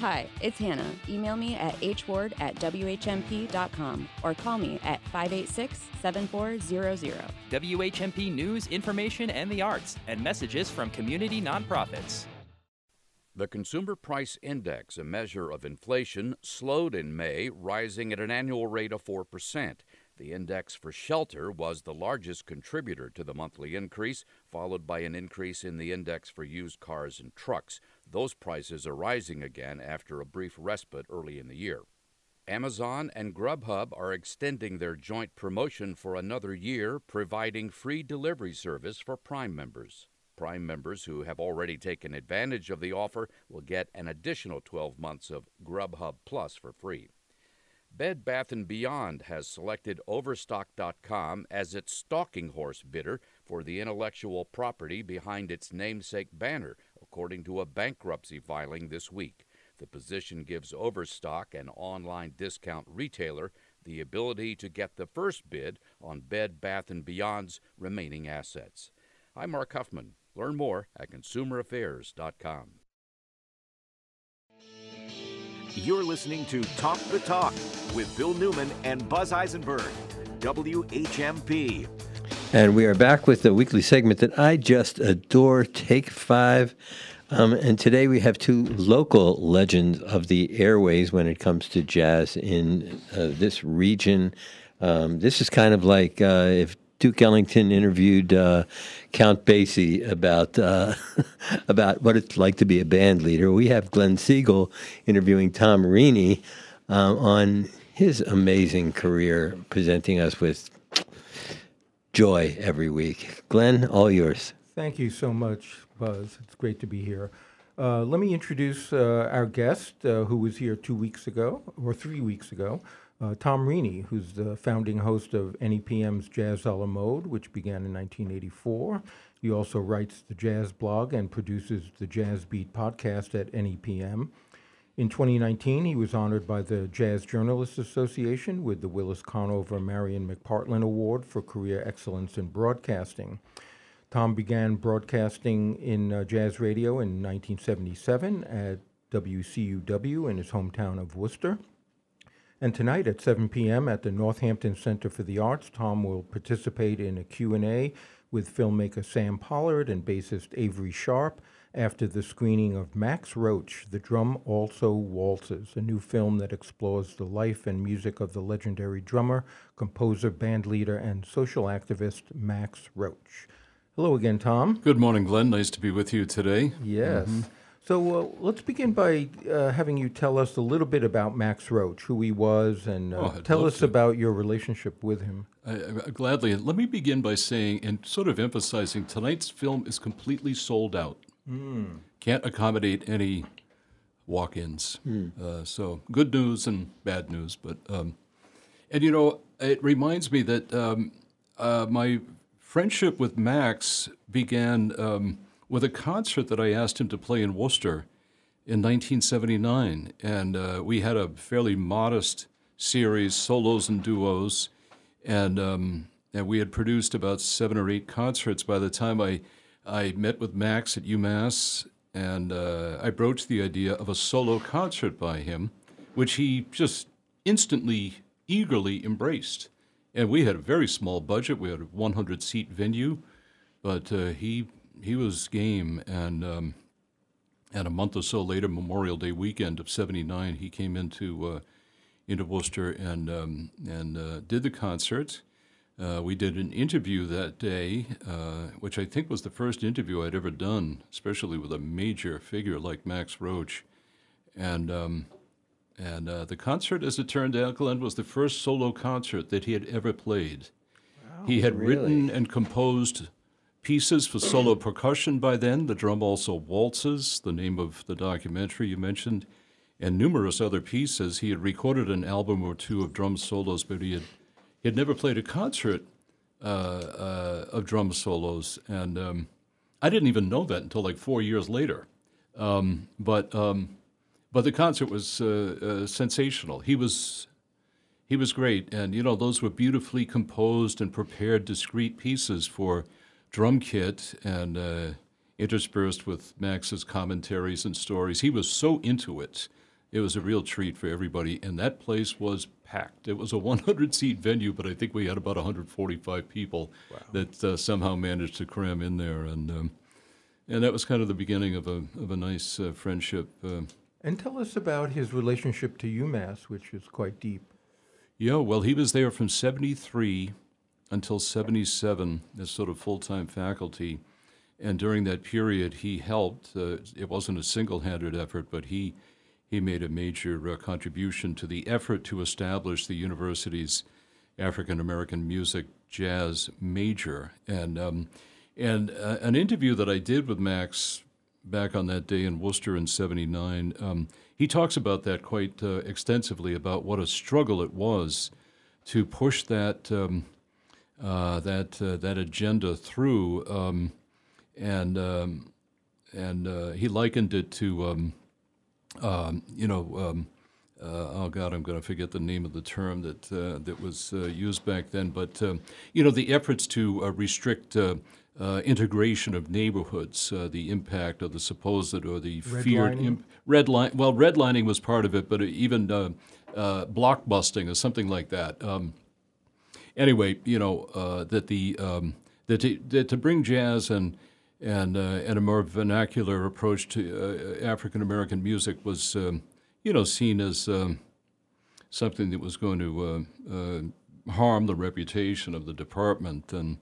Hi, it's Hannah. Email me at hward at whmp.com or call me at 586 7400. WHMP News, Information, and the Arts, and messages from community nonprofits. The Consumer Price Index, a measure of inflation, slowed in May, rising at an annual rate of 4%. The index for shelter was the largest contributor to the monthly increase, followed by an increase in the index for used cars and trucks. Those prices are rising again after a brief respite early in the year. Amazon and Grubhub are extending their joint promotion for another year, providing free delivery service for Prime members. Prime members who have already taken advantage of the offer will get an additional 12 months of Grubhub Plus for free. Bed Bath & Beyond has selected Overstock.com as its stalking horse bidder for the intellectual property behind its namesake banner, according to a bankruptcy filing this week. The position gives Overstock, an online discount retailer, the ability to get the first bid on Bed Bath & Beyond's remaining assets. I'm Mark Huffman. Learn more at consumeraffairs.com. You're listening to Talk the Talk with Bill Newman and Buzz Eisenberg, WHMP. And we are back with the weekly segment that I just adore, Take Five. Um, and today we have two local legends of the airways when it comes to jazz in uh, this region. Um, this is kind of like uh, if Duke Ellington interviewed uh, Count Basie about uh, about what it's like to be a band leader. We have Glenn Siegel interviewing Tom Reney uh, on his amazing career, presenting us with joy every week. Glenn, all yours. Thank you so much, Buzz. It's great to be here. Uh, let me introduce uh, our guest uh, who was here two weeks ago, or three weeks ago, uh, Tom Reney, who's the founding host of NEPM's Jazz a la Mode, which began in 1984. He also writes the Jazz blog and produces the Jazz Beat podcast at NEPM. In 2019, he was honored by the Jazz Journalists Association with the Willis Conover Marian McPartland Award for Career Excellence in Broadcasting. Tom began broadcasting in uh, jazz radio in 1977 at WCUW in his hometown of Worcester. And tonight at 7 p.m. at the Northampton Center for the Arts, Tom will participate in a Q&A with filmmaker Sam Pollard and bassist Avery Sharpe after the screening of Max Roach, The Drum Also Waltzes, a new film that explores the life and music of the legendary drummer, composer, bandleader, and social activist Max Roach. Hello again, Tom. Good morning, Glenn. Nice to be with you today. Yes. Mm-hmm. So uh, let's begin by uh, having you tell us a little bit about Max Roach, who he was, and uh, oh, tell us to. about your relationship with him. gladly. Let me begin by saying and sort of emphasizing tonight's film is completely sold out. Mm. Can't accommodate any walk ins. Mm. so good news and bad news. But, um, and you know, it reminds me that um, uh, my friendship with Max began. Um, with a concert that I asked him to play in Worcester in 1979. And uh, we had a fairly modest series, solos and duos. And, um, and we had produced about seven or eight concerts by the time I, I met with Max at UMass. And uh, I broached the idea of a solo concert by him, which he just instantly, eagerly embraced. And we had a very small budget. We had a 100 seat venue, but uh, he he was game, and um, and a month or so later, Memorial Day weekend of '79, he came into uh, into Worcester and um, and uh, did the concert. Uh, we did an interview that day, uh, which I think was the first interview I'd ever done, especially with a major figure like Max Roach. And um, and uh, the concert, as it turned out, Glenn, was the first solo concert that he had ever played. he had really? written and composed pieces for solo percussion by then. The drum also waltzes, the name of the documentary you mentioned, and numerous other pieces. He had recorded an album or two of drum solos, but he had he had never played a concert uh, uh, of drum solos, and um, I didn't even know that until like four years later. Um, but um, but the concert was uh, uh, sensational. He was he was great, and you know those were beautifully composed and prepared, discrete pieces for drum kit and uh, interspersed with Max's commentaries and stories. He was so into it. It was a real treat for everybody, and that place was packed. It was a 100 seat venue, but I think we had about 145 people that uh, somehow managed to cram in there, and um, and that was kind of the beginning of a of a nice uh, friendship. Uh, And tell us about his relationship to UMass, which is quite deep. Yeah, well, he was there from 73 until 77 as sort of full time faculty. And during that period, he helped. Uh, it wasn't a single handed effort, but he, he made a major uh, contribution to the effort to establish the university's African American music jazz major. And, um, and uh, an interview that I did with Max back on that day in Worcester in 79, um, he talks about that quite uh, extensively about what a struggle it was to push that, um, uh, that, uh, that agenda through. Um, and um, and uh, he likened it to, um, you know, um, uh, oh God, I'm going to forget the name of the term that uh, that was uh, used back then. But um, you know, the efforts to uh, restrict uh, uh, integration of neighborhoods, uh, the impact of the supposed or the feared imp- red line. Well, redlining was part of it, but even uh, uh, block or something like that. Um, anyway, you know uh, that the um, that, to, that to bring jazz and and uh, and a more vernacular approach to uh, African American music was um, you know seen as um, something that was going to uh, uh, harm the reputation of the department and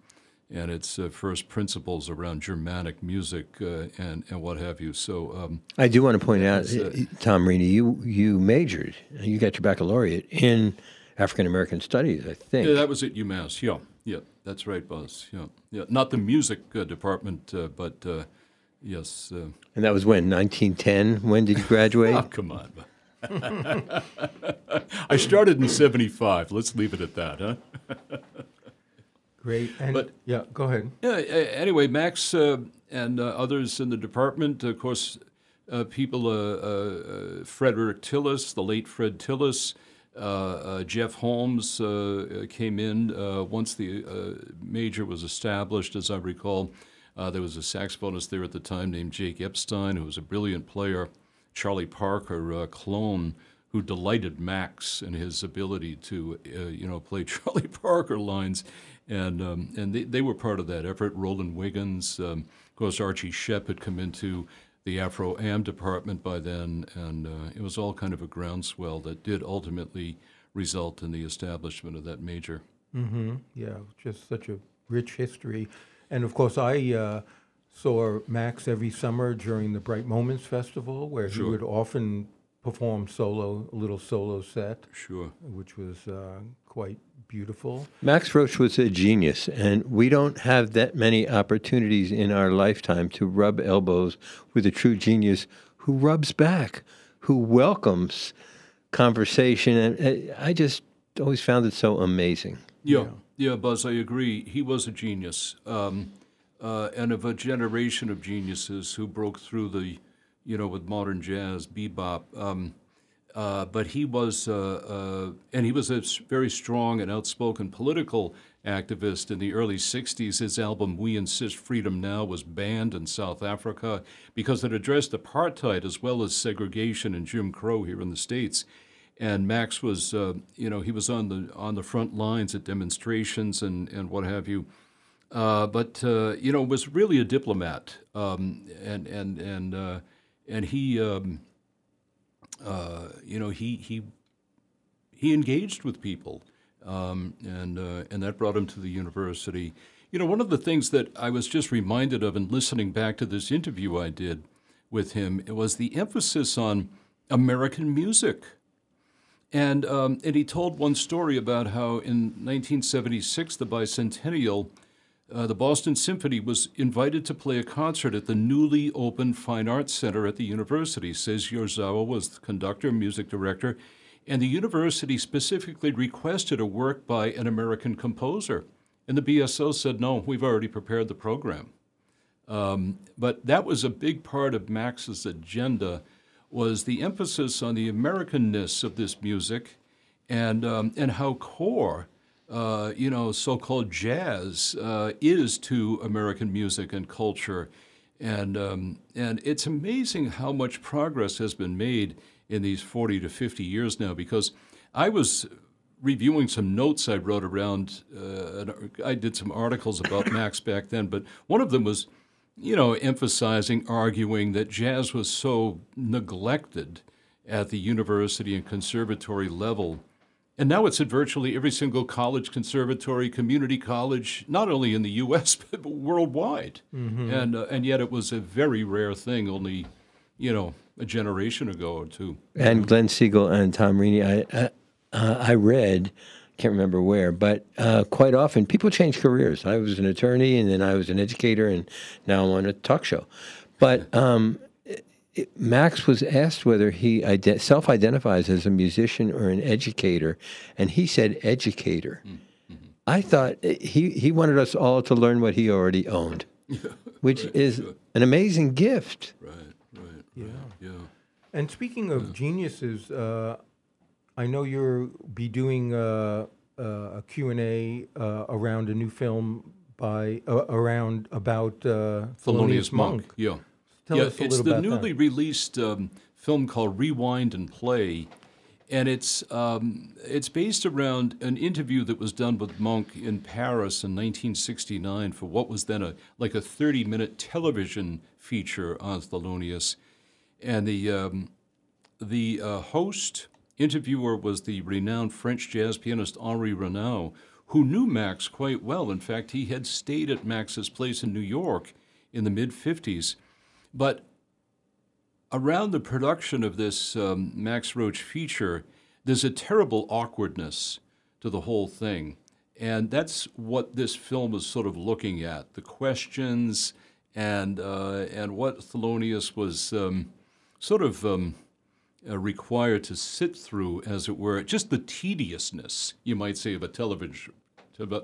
and its uh, first principles around Germanic music uh, and and what have you. So um, I do want to point out, uh, Tom Reney, you you majored, you got your baccalaureate in African American studies, I think. Yeah, that was at UMass. Yeah, yeah, that's right, Buzz. Yeah, yeah, not the music uh, department, uh, but uh, yes. Uh, and that was when 1910. When did you graduate? oh, come on. I started in '75. Let's leave it at that, huh? Great. And But- yeah, go ahead. Yeah. Anyway, Max uh, and uh, others in the department, of course, uh, people, uh, uh, uh, Frederick Tillis, the late Fred Tillis, Jeff Holmes uh, uh, came in uh, once the uh, major was established, as I recall. Uh, there was a saxophonist there at the time named Jake Epstein, who was a brilliant player. Charlie Parker, uh, clone, who delighted Max in his ability to, uh, you know, play Charlie Parker lines, and um, and they, they were part of that effort. Roland Wiggins, um, of course, Archie Shepp had come into the Afro Am department by then, and uh, it was all kind of a groundswell that did ultimately result in the establishment of that major. Mm-hmm. Yeah, just such a rich history. And of course, I uh, saw Max every summer during the Bright Moments Festival, where he would often perform solo, a little solo set. Sure. Which was uh, quite beautiful. Max Roach was a genius, and we don't have that many opportunities in our lifetime to rub elbows with a true genius who rubs back, who welcomes conversation. And uh, I just always found it so amazing. Yeah, yeah, Buzz, I agree. He was a genius, um, uh, and of a generation of geniuses who broke through the, you know, with modern jazz, bebop. Um, uh, but he was, uh, uh, and he was a very strong and outspoken political activist in the early 60s. His album We Insist Freedom Now was banned in South Africa because it addressed apartheid as well as segregation and Jim Crow here in the States. And Max was, uh, you know, he was on the on the front lines at demonstrations and, and what have you. Uh, but uh, you know, was really a diplomat, um, and and and uh, and he, um, uh, you know, he he he engaged with people. um, and uh, and that brought him to the university. You know, one of the things that I was just reminded of in listening back to this interview I did with him was the emphasis on American music. And, um, and he told one story about how in 1976, the bicentennial, uh, the Boston Symphony was invited to play a concert at the newly opened Fine Arts Center at the university. Seiji Ozawa was the conductor, music director, and the university specifically requested a work by an American composer. And the BSO said, no, we've already prepared the program. Um, but that was a big part of Max's agenda was the emphasis on the Americanness of this music and, um, and how core, uh, you know, so-called jazz uh, is to American music and culture. And, um, and it's amazing how much progress has been made in these 40 to 50 years now because I was reviewing some notes I wrote around, uh, I did some articles about Max back then, but one of them was – you know, emphasizing, arguing that jazz was so neglected at the university and conservatory level. And now it's at virtually every single college, conservatory, community college, not only in the U.S., but worldwide. Mm-hmm. And, uh, and yet it was a very rare thing only, you know, a generation ago or two. And Glenn Siegel and Tom Reney, I, uh, I read can't remember where, but uh, quite often people change careers. I was an attorney, and then I was an educator, and now I'm on a talk show. But um, it, Max was asked whether he ide- self-identifies as a musician or an educator, and he said educator. Mm-hmm. I thought eh, he he wanted us all to learn what he already owned, which right, is sure. an amazing gift. Right, right, yeah, yeah. And speaking of yeah. geniuses, uh, I know you'll be doing uh, uh, a Q&A uh, around a new film by uh, around about uh, Thelonious, Thelonious Monk. Monk. Yeah. Tell yeah, us a it's little the about newly that. released um, film called Rewind and Play, and it's um, it's based around an interview that was done with Monk in Paris in 1969 for what was then a like a 30 minute television feature on Thelonious, and the um, the uh, host Interviewer was the renowned French jazz pianist Henri Renaud, who knew Max quite well. In fact, he had stayed at Max's place in New York in the mid 50s. But around the production of this um, Max Roach feature, there's a terrible awkwardness to the whole thing. And that's what this film is sort of looking at the questions and, uh, and what Thelonious was um, sort of. Um, uh, required to sit through, as it were, just the tediousness, you might say, of a television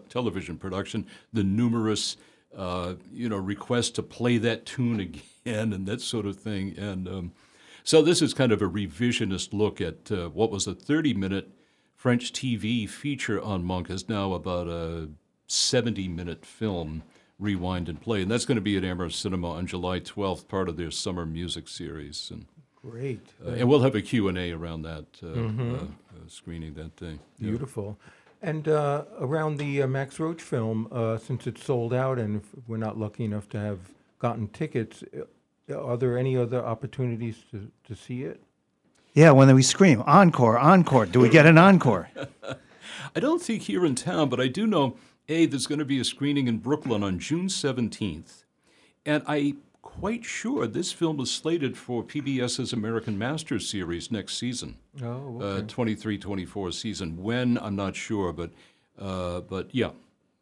television production, the numerous uh, you know requests to play that tune again and that sort of thing, and um, so this is kind of a revisionist look at uh, what was a 30-minute French TV feature on Monk is now about a 70-minute film. Rewind and play, and that's going to be at Amherst Cinema on July 12th, part of their summer music series. And Great. Uh, and we'll have a Q&A around that uh, uh, uh, screening that day. Yeah. Beautiful. And uh, around the uh, Max Roach film, uh, since it's sold out and if we're not lucky enough to have gotten tickets, are there any other opportunities to, to see it? Yeah, when we scream, encore, encore. Do we get an encore? I don't think here in town, but I do know, A, there's going to be a screening in Brooklyn on June 17th. And I quite sure this film is slated for PBS's American Masters series next season. Oh, Uh, okay. 23-24 season. When, I'm not sure, but uh, but yeah.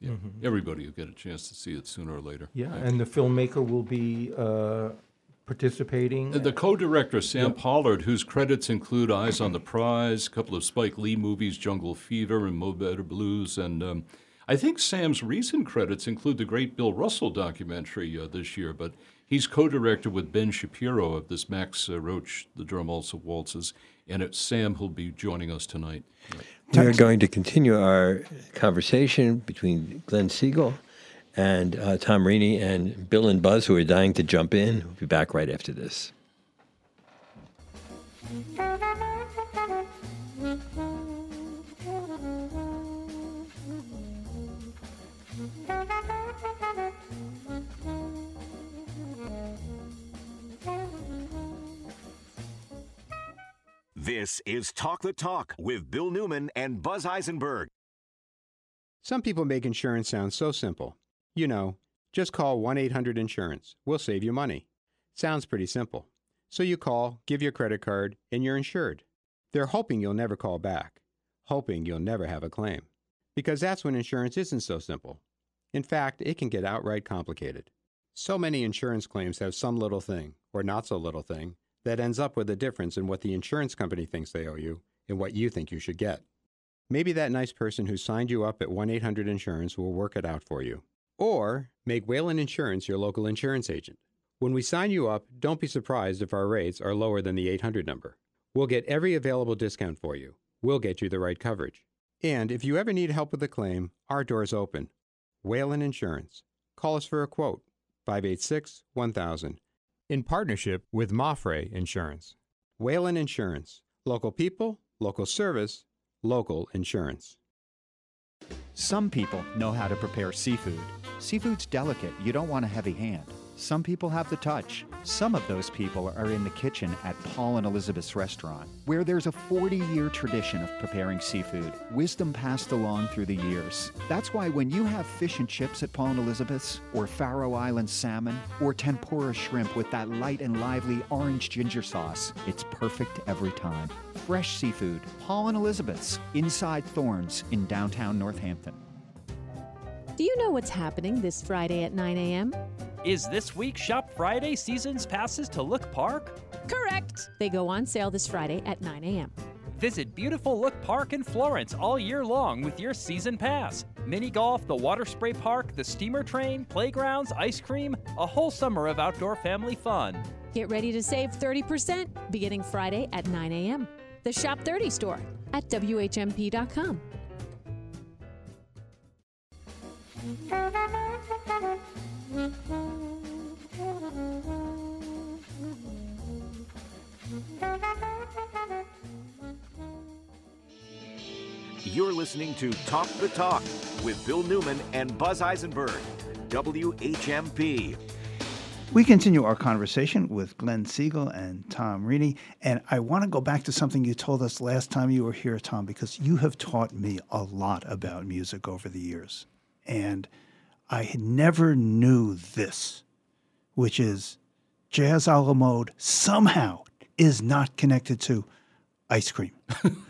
Yeah, Mhm. everybody will get a chance to see it sooner or later. Yeah, and the filmmaker will be uh, participating. The co-director Sam Yeah. Pollard, whose credits include Eyes on the Prize, a couple of Spike Lee movies, Jungle Fever and Mo Better Blues, and um, I think Sam's recent credits include the great Bill Russell documentary uh, this year. But he's co-director with Ben Shapiro of this Max uh, Roach, The Drum Also Waltzes, and it's Sam who'll be joining us tonight. We are going to continue our conversation between Glenn Siegel and uh, Tom Reney and Bill and Buzz, who are dying to jump in. We'll be back right after this. This is Talk the Talk with Bill Newman and Buzz Eisenberg. Some people make insurance sound so simple. You know, just call 1 800 Insurance. We'll save you money. Sounds pretty simple. So you call, give your credit card, and you're insured. They're hoping you'll never call back, hoping you'll never have a claim. Because that's when insurance isn't so simple. In fact, it can get outright complicated. So many insurance claims have some little thing, or not so little thing, that ends up with a difference in what the insurance company thinks they owe you and what you think you should get. Maybe that nice person who signed you up at 1 800 Insurance will work it out for you. Or make Whalen Insurance your local insurance agent. When we sign you up, don't be surprised if our rates are lower than the 800 number. We'll get every available discount for you. We'll get you the right coverage. And if you ever need help with a claim, our door's open. Whalen Insurance. Call us for a quote. 586 1000. In partnership with MAPFRE Insurance. Whalen Insurance. Local people, local service, local insurance. Some people know how to prepare seafood. Seafood's delicate, you don't want a heavy hand. Some people have the touch. Some of those people are in the kitchen at Paul and Elizabeth's restaurant, where there's a 40 year tradition of preparing seafood, wisdom passed along through the years. That's why when you have fish and chips at Paul and Elizabeth's, or Faroe Island salmon, or tempura shrimp with that light and lively orange ginger sauce, it's perfect every time. Fresh seafood, Paul and Elizabeth's, inside Thornes in downtown Northampton. Do you know what's happening this Friday at 9 a.m.? Is this week Shop Friday season's passes to Look Park? Correct! They go on sale this Friday at 9 a.m. Visit beautiful Look Park in Florence all year long with your season pass. Mini golf, the water spray park, the steamer train, playgrounds, ice cream, a whole summer of outdoor family fun. Get ready to save 30% beginning Friday at 9 a.m. The Shop 30 store at WHMP.com. You're listening to Talk the Talk with Bill Newman and Buzz Eisenberg, WHMP. We continue our conversation with Glenn Siegel and Tom Reney. And I want to go back to something you told us last time you were here, Tom, because you have taught me a lot about music over the years. And I never knew this, which is jazz a la mode somehow is not connected to ice cream.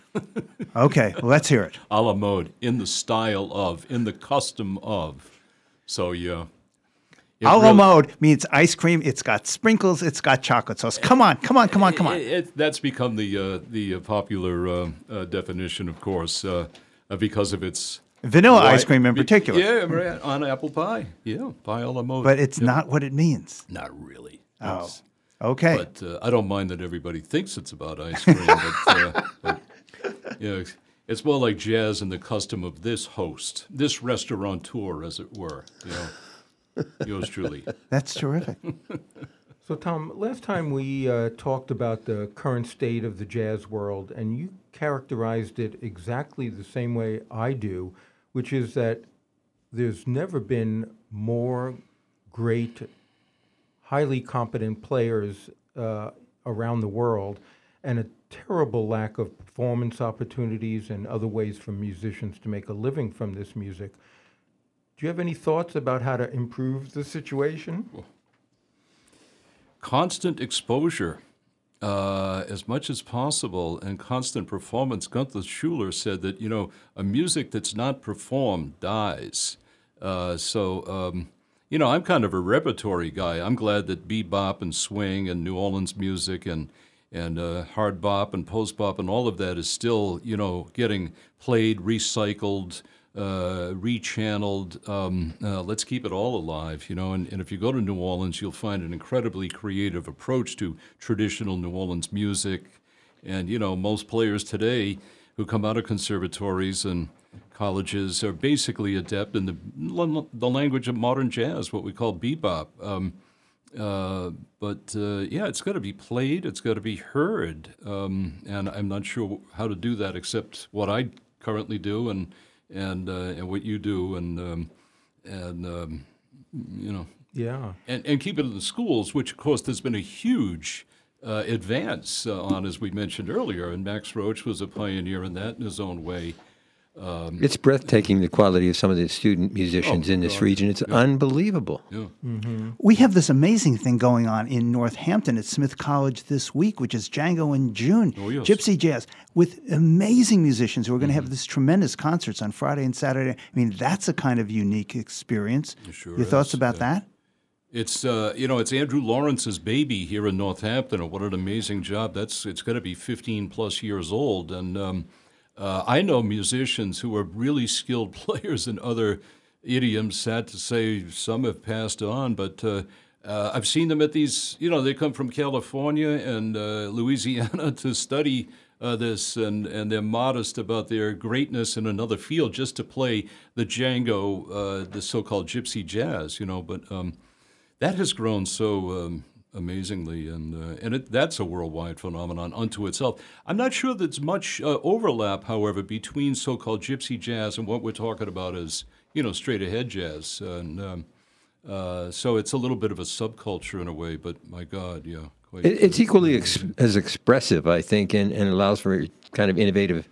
okay, let's hear it. A la mode, in the style of, in the custom of. So, yeah. It a la really- mode means ice cream. It's got sprinkles. It's got chocolate sauce. Come on, come on, come on, come on. It, it- that's become the uh, the popular uh, uh, definition, of course, uh, uh, because of its Vanilla ice cream in particular. Yeah, on apple pie. Yeah, pie a la mode. But it's Yeah. not what it means. Not really. Oh, It's- okay. But uh, I don't mind that everybody thinks it's about ice cream. but, uh, but, you know, it's more like jazz and the custom of this host, this restaurateur, as it were. You know, yours truly. That's terrific. So, Tom, last time we uh, talked about the current state of the jazz world, and you characterized it exactly the same way I do, which is that there's never been more great, highly competent players uh, around the world, and a terrible lack of performance opportunities and other ways for musicians to make a living from this music. Do you have any thoughts about how to improve the situation? Constant exposure uh, as much as possible and constant performance. Gunther Schuller said that, you know, a music that's not performed dies. Uh, so, um, you know, I'm kind of a repertory guy. I'm glad that bebop and swing and New Orleans music and and uh, hard bop and post bop and all of that is still, you know, getting played, recycled, uh, rechanneled. Um, uh, let's keep it all alive, you know. And, and if you go to New Orleans, you'll find an incredibly creative approach to traditional New Orleans music. And, you know, most players today who come out of conservatories and colleges are basically adept in the, the language of modern jazz, what we call bebop. Um, uh, but uh, yeah, it's got to be played. It's got to be heard, um, and I'm not sure how to do that except what I currently do and and uh, and what you do, and um, and um, you know, Yeah. and and keep it in the schools, which of course there's been a huge uh, advance uh, on, as we mentioned earlier, and Max Roach was a pioneer in that in his own way. Um, It's breathtaking the quality of some of the student musicians Oh, in this God. region. It's Yeah. unbelievable. Yeah. We have this amazing thing going on in Northampton at Smith College this week, which is Django in June, Oh, yes. Gypsy Jazz, with amazing musicians who are going to Mm-hmm. have this tremendous concerts on Friday and Saturday. I mean, that's a kind of unique experience. sure Your thoughts is, about yeah. that? It's uh, you know it's Andrew Lawrence's baby here in Northampton. and What an amazing job! That's it's going to be 15 plus years old, and um, uh, I know musicians who are really skilled players in other idioms. Sad to say, some have passed on, but. Uh, uh, I've seen them at these, you know, they come from California and uh, Louisiana to study uh, this, and, and they're modest about their greatness in another field just to play the Django, uh, the so called gypsy jazz, you know. But um, that has grown so um, amazingly, and uh, and it, that's a worldwide phenomenon unto itself. I'm not sure there's much uh, overlap, however, between so-called gypsy jazz and what we're talking about as you know straight ahead jazz, and um, uh, so it's a little bit of a subculture in a way. But my God, yeah, quite. It, it's equally ex- as expressive, I think, and, and allows for kind of innovative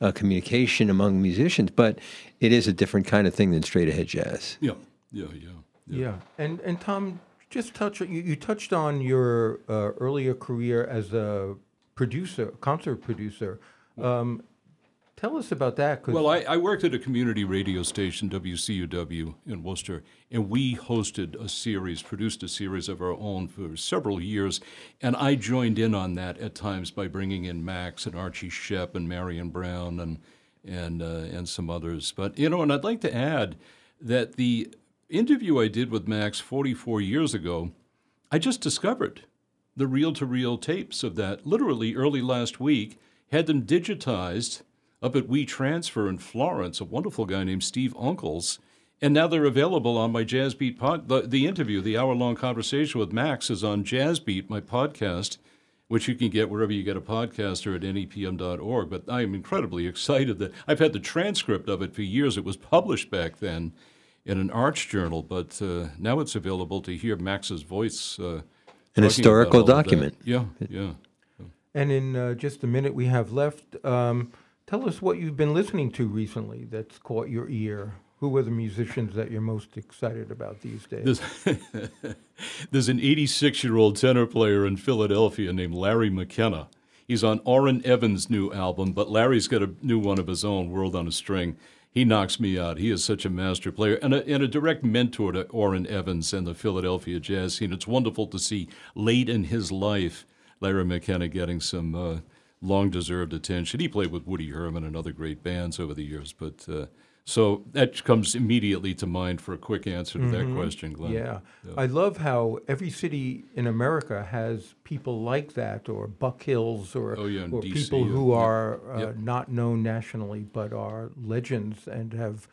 uh, communication among musicians. But it is a different kind of thing than straight ahead jazz. yeah, yeah, yeah. Yeah, and and Tom, just touch you, you touched on your uh, earlier career as a producer, concert producer. Um, tell us about that. Well, I, I worked at a community radio station, WCUW in Worcester, and we hosted a series, produced a series of our own for several years. And I joined in on that at times by bringing in Max and Archie Shepp and Marion Brown and and uh, and some others. But you know, and I'd like to add that the interview I did with Max 44 years ago, I just discovered the reel-to-reel tapes of that literally early last week. Had them digitized up at WeTransfer in Florence, a wonderful guy named Steve Uncles. And now they're available on my Jazzbeat pod. The, the interview, the hour long conversation with Max, is on Jazzbeat, my podcast, which you can get wherever you get a podcast or at nepm.org. But I am incredibly excited that I've had the transcript of it for years. It was published back then in an arts journal, but uh, now it's available to hear Max's voice. Uh, An historical about all of that. document. Yeah, yeah. And in uh, just a minute we have left, um, tell us what you've been listening to recently that's caught your ear. Who are the musicians that you're most excited about these days? There's, there's an 86 year old tenor player in Philadelphia named Larry McKenna. He's on Orrin Evans' new album, but Larry's got a new one of his own, World on a String. He knocks me out. He is such a master player and a, and a direct mentor to Orrin Evans and the Philadelphia jazz scene. It's wonderful to see late in his life Larry McKenna getting some uh, long deserved attention. He played with Woody Herman and other great bands over the years, but uh, so that comes immediately to mind for a quick answer to that Mhm. question, Glenn. Yeah. I love how every city in America has people like that, or Buck Hills, or, Oh, yeah, or DC, people yeah. who are uh, not known nationally but are legends and have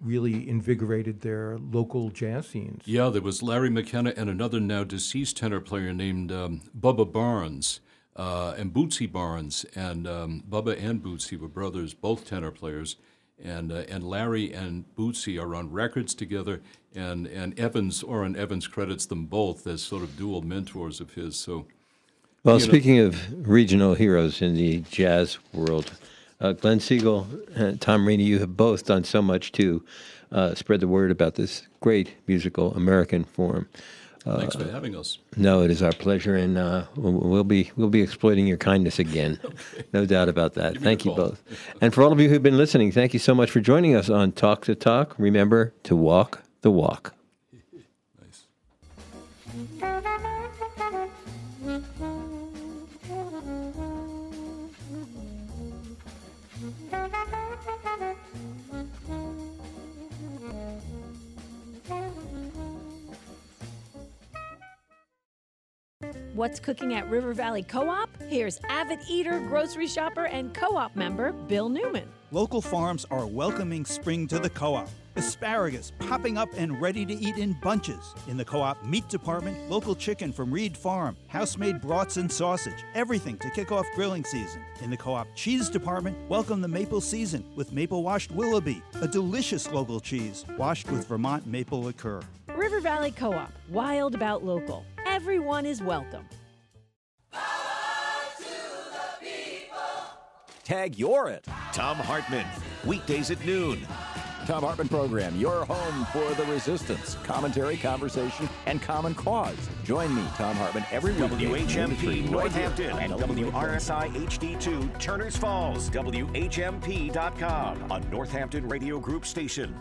really invigorated their local jazz scenes. Yeah, there was Larry McKenna and another now deceased tenor player named um, Bubba Barnes uh, and Bootsy Barnes. And um, Bubba and Bootsy were brothers, both tenor players. And, uh, and Larry and Bootsy are on records together, and, and Evans, Orrin Evans credits them both as sort of dual mentors of his. So, Well, you know- speaking of regional heroes in the jazz world, uh, Glenn Siegel and Tom Reney, you have both done so much to uh, spread the word about this great musical American form. Thanks for having us. No, it is our pleasure, and uh, we'll be we'll be exploiting your kindness again, no doubt about that. Give Thank you call. both, and for all of you who've been listening, thank you so much for joining us on Talk to Talk. Remember to walk the walk. What's cooking at River Valley Co op? Here's avid eater, grocery shopper, and co op member Bill Newman. Local farms are welcoming spring to the co op. Asparagus popping up and ready to eat in bunches. In the co op meat department, local chicken from Reed Farm, house made brats and sausage, everything to kick off grilling season. In the co op cheese department, welcome the maple season with maple washed Willoughby, a delicious local cheese washed with Vermont maple liqueur. River Valley Co op, wild about local. Everyone is welcome. Tag you're it. Thom Hartmann, weekdays at noon. Thom Hartmann Program, your home for the resistance. Commentary, conversation, and common cause. Join me, Thom Hartmann, every week. WHMP Northampton and WRSI HD2 Turners Falls. WHMP.com, a Northampton Radio Group station.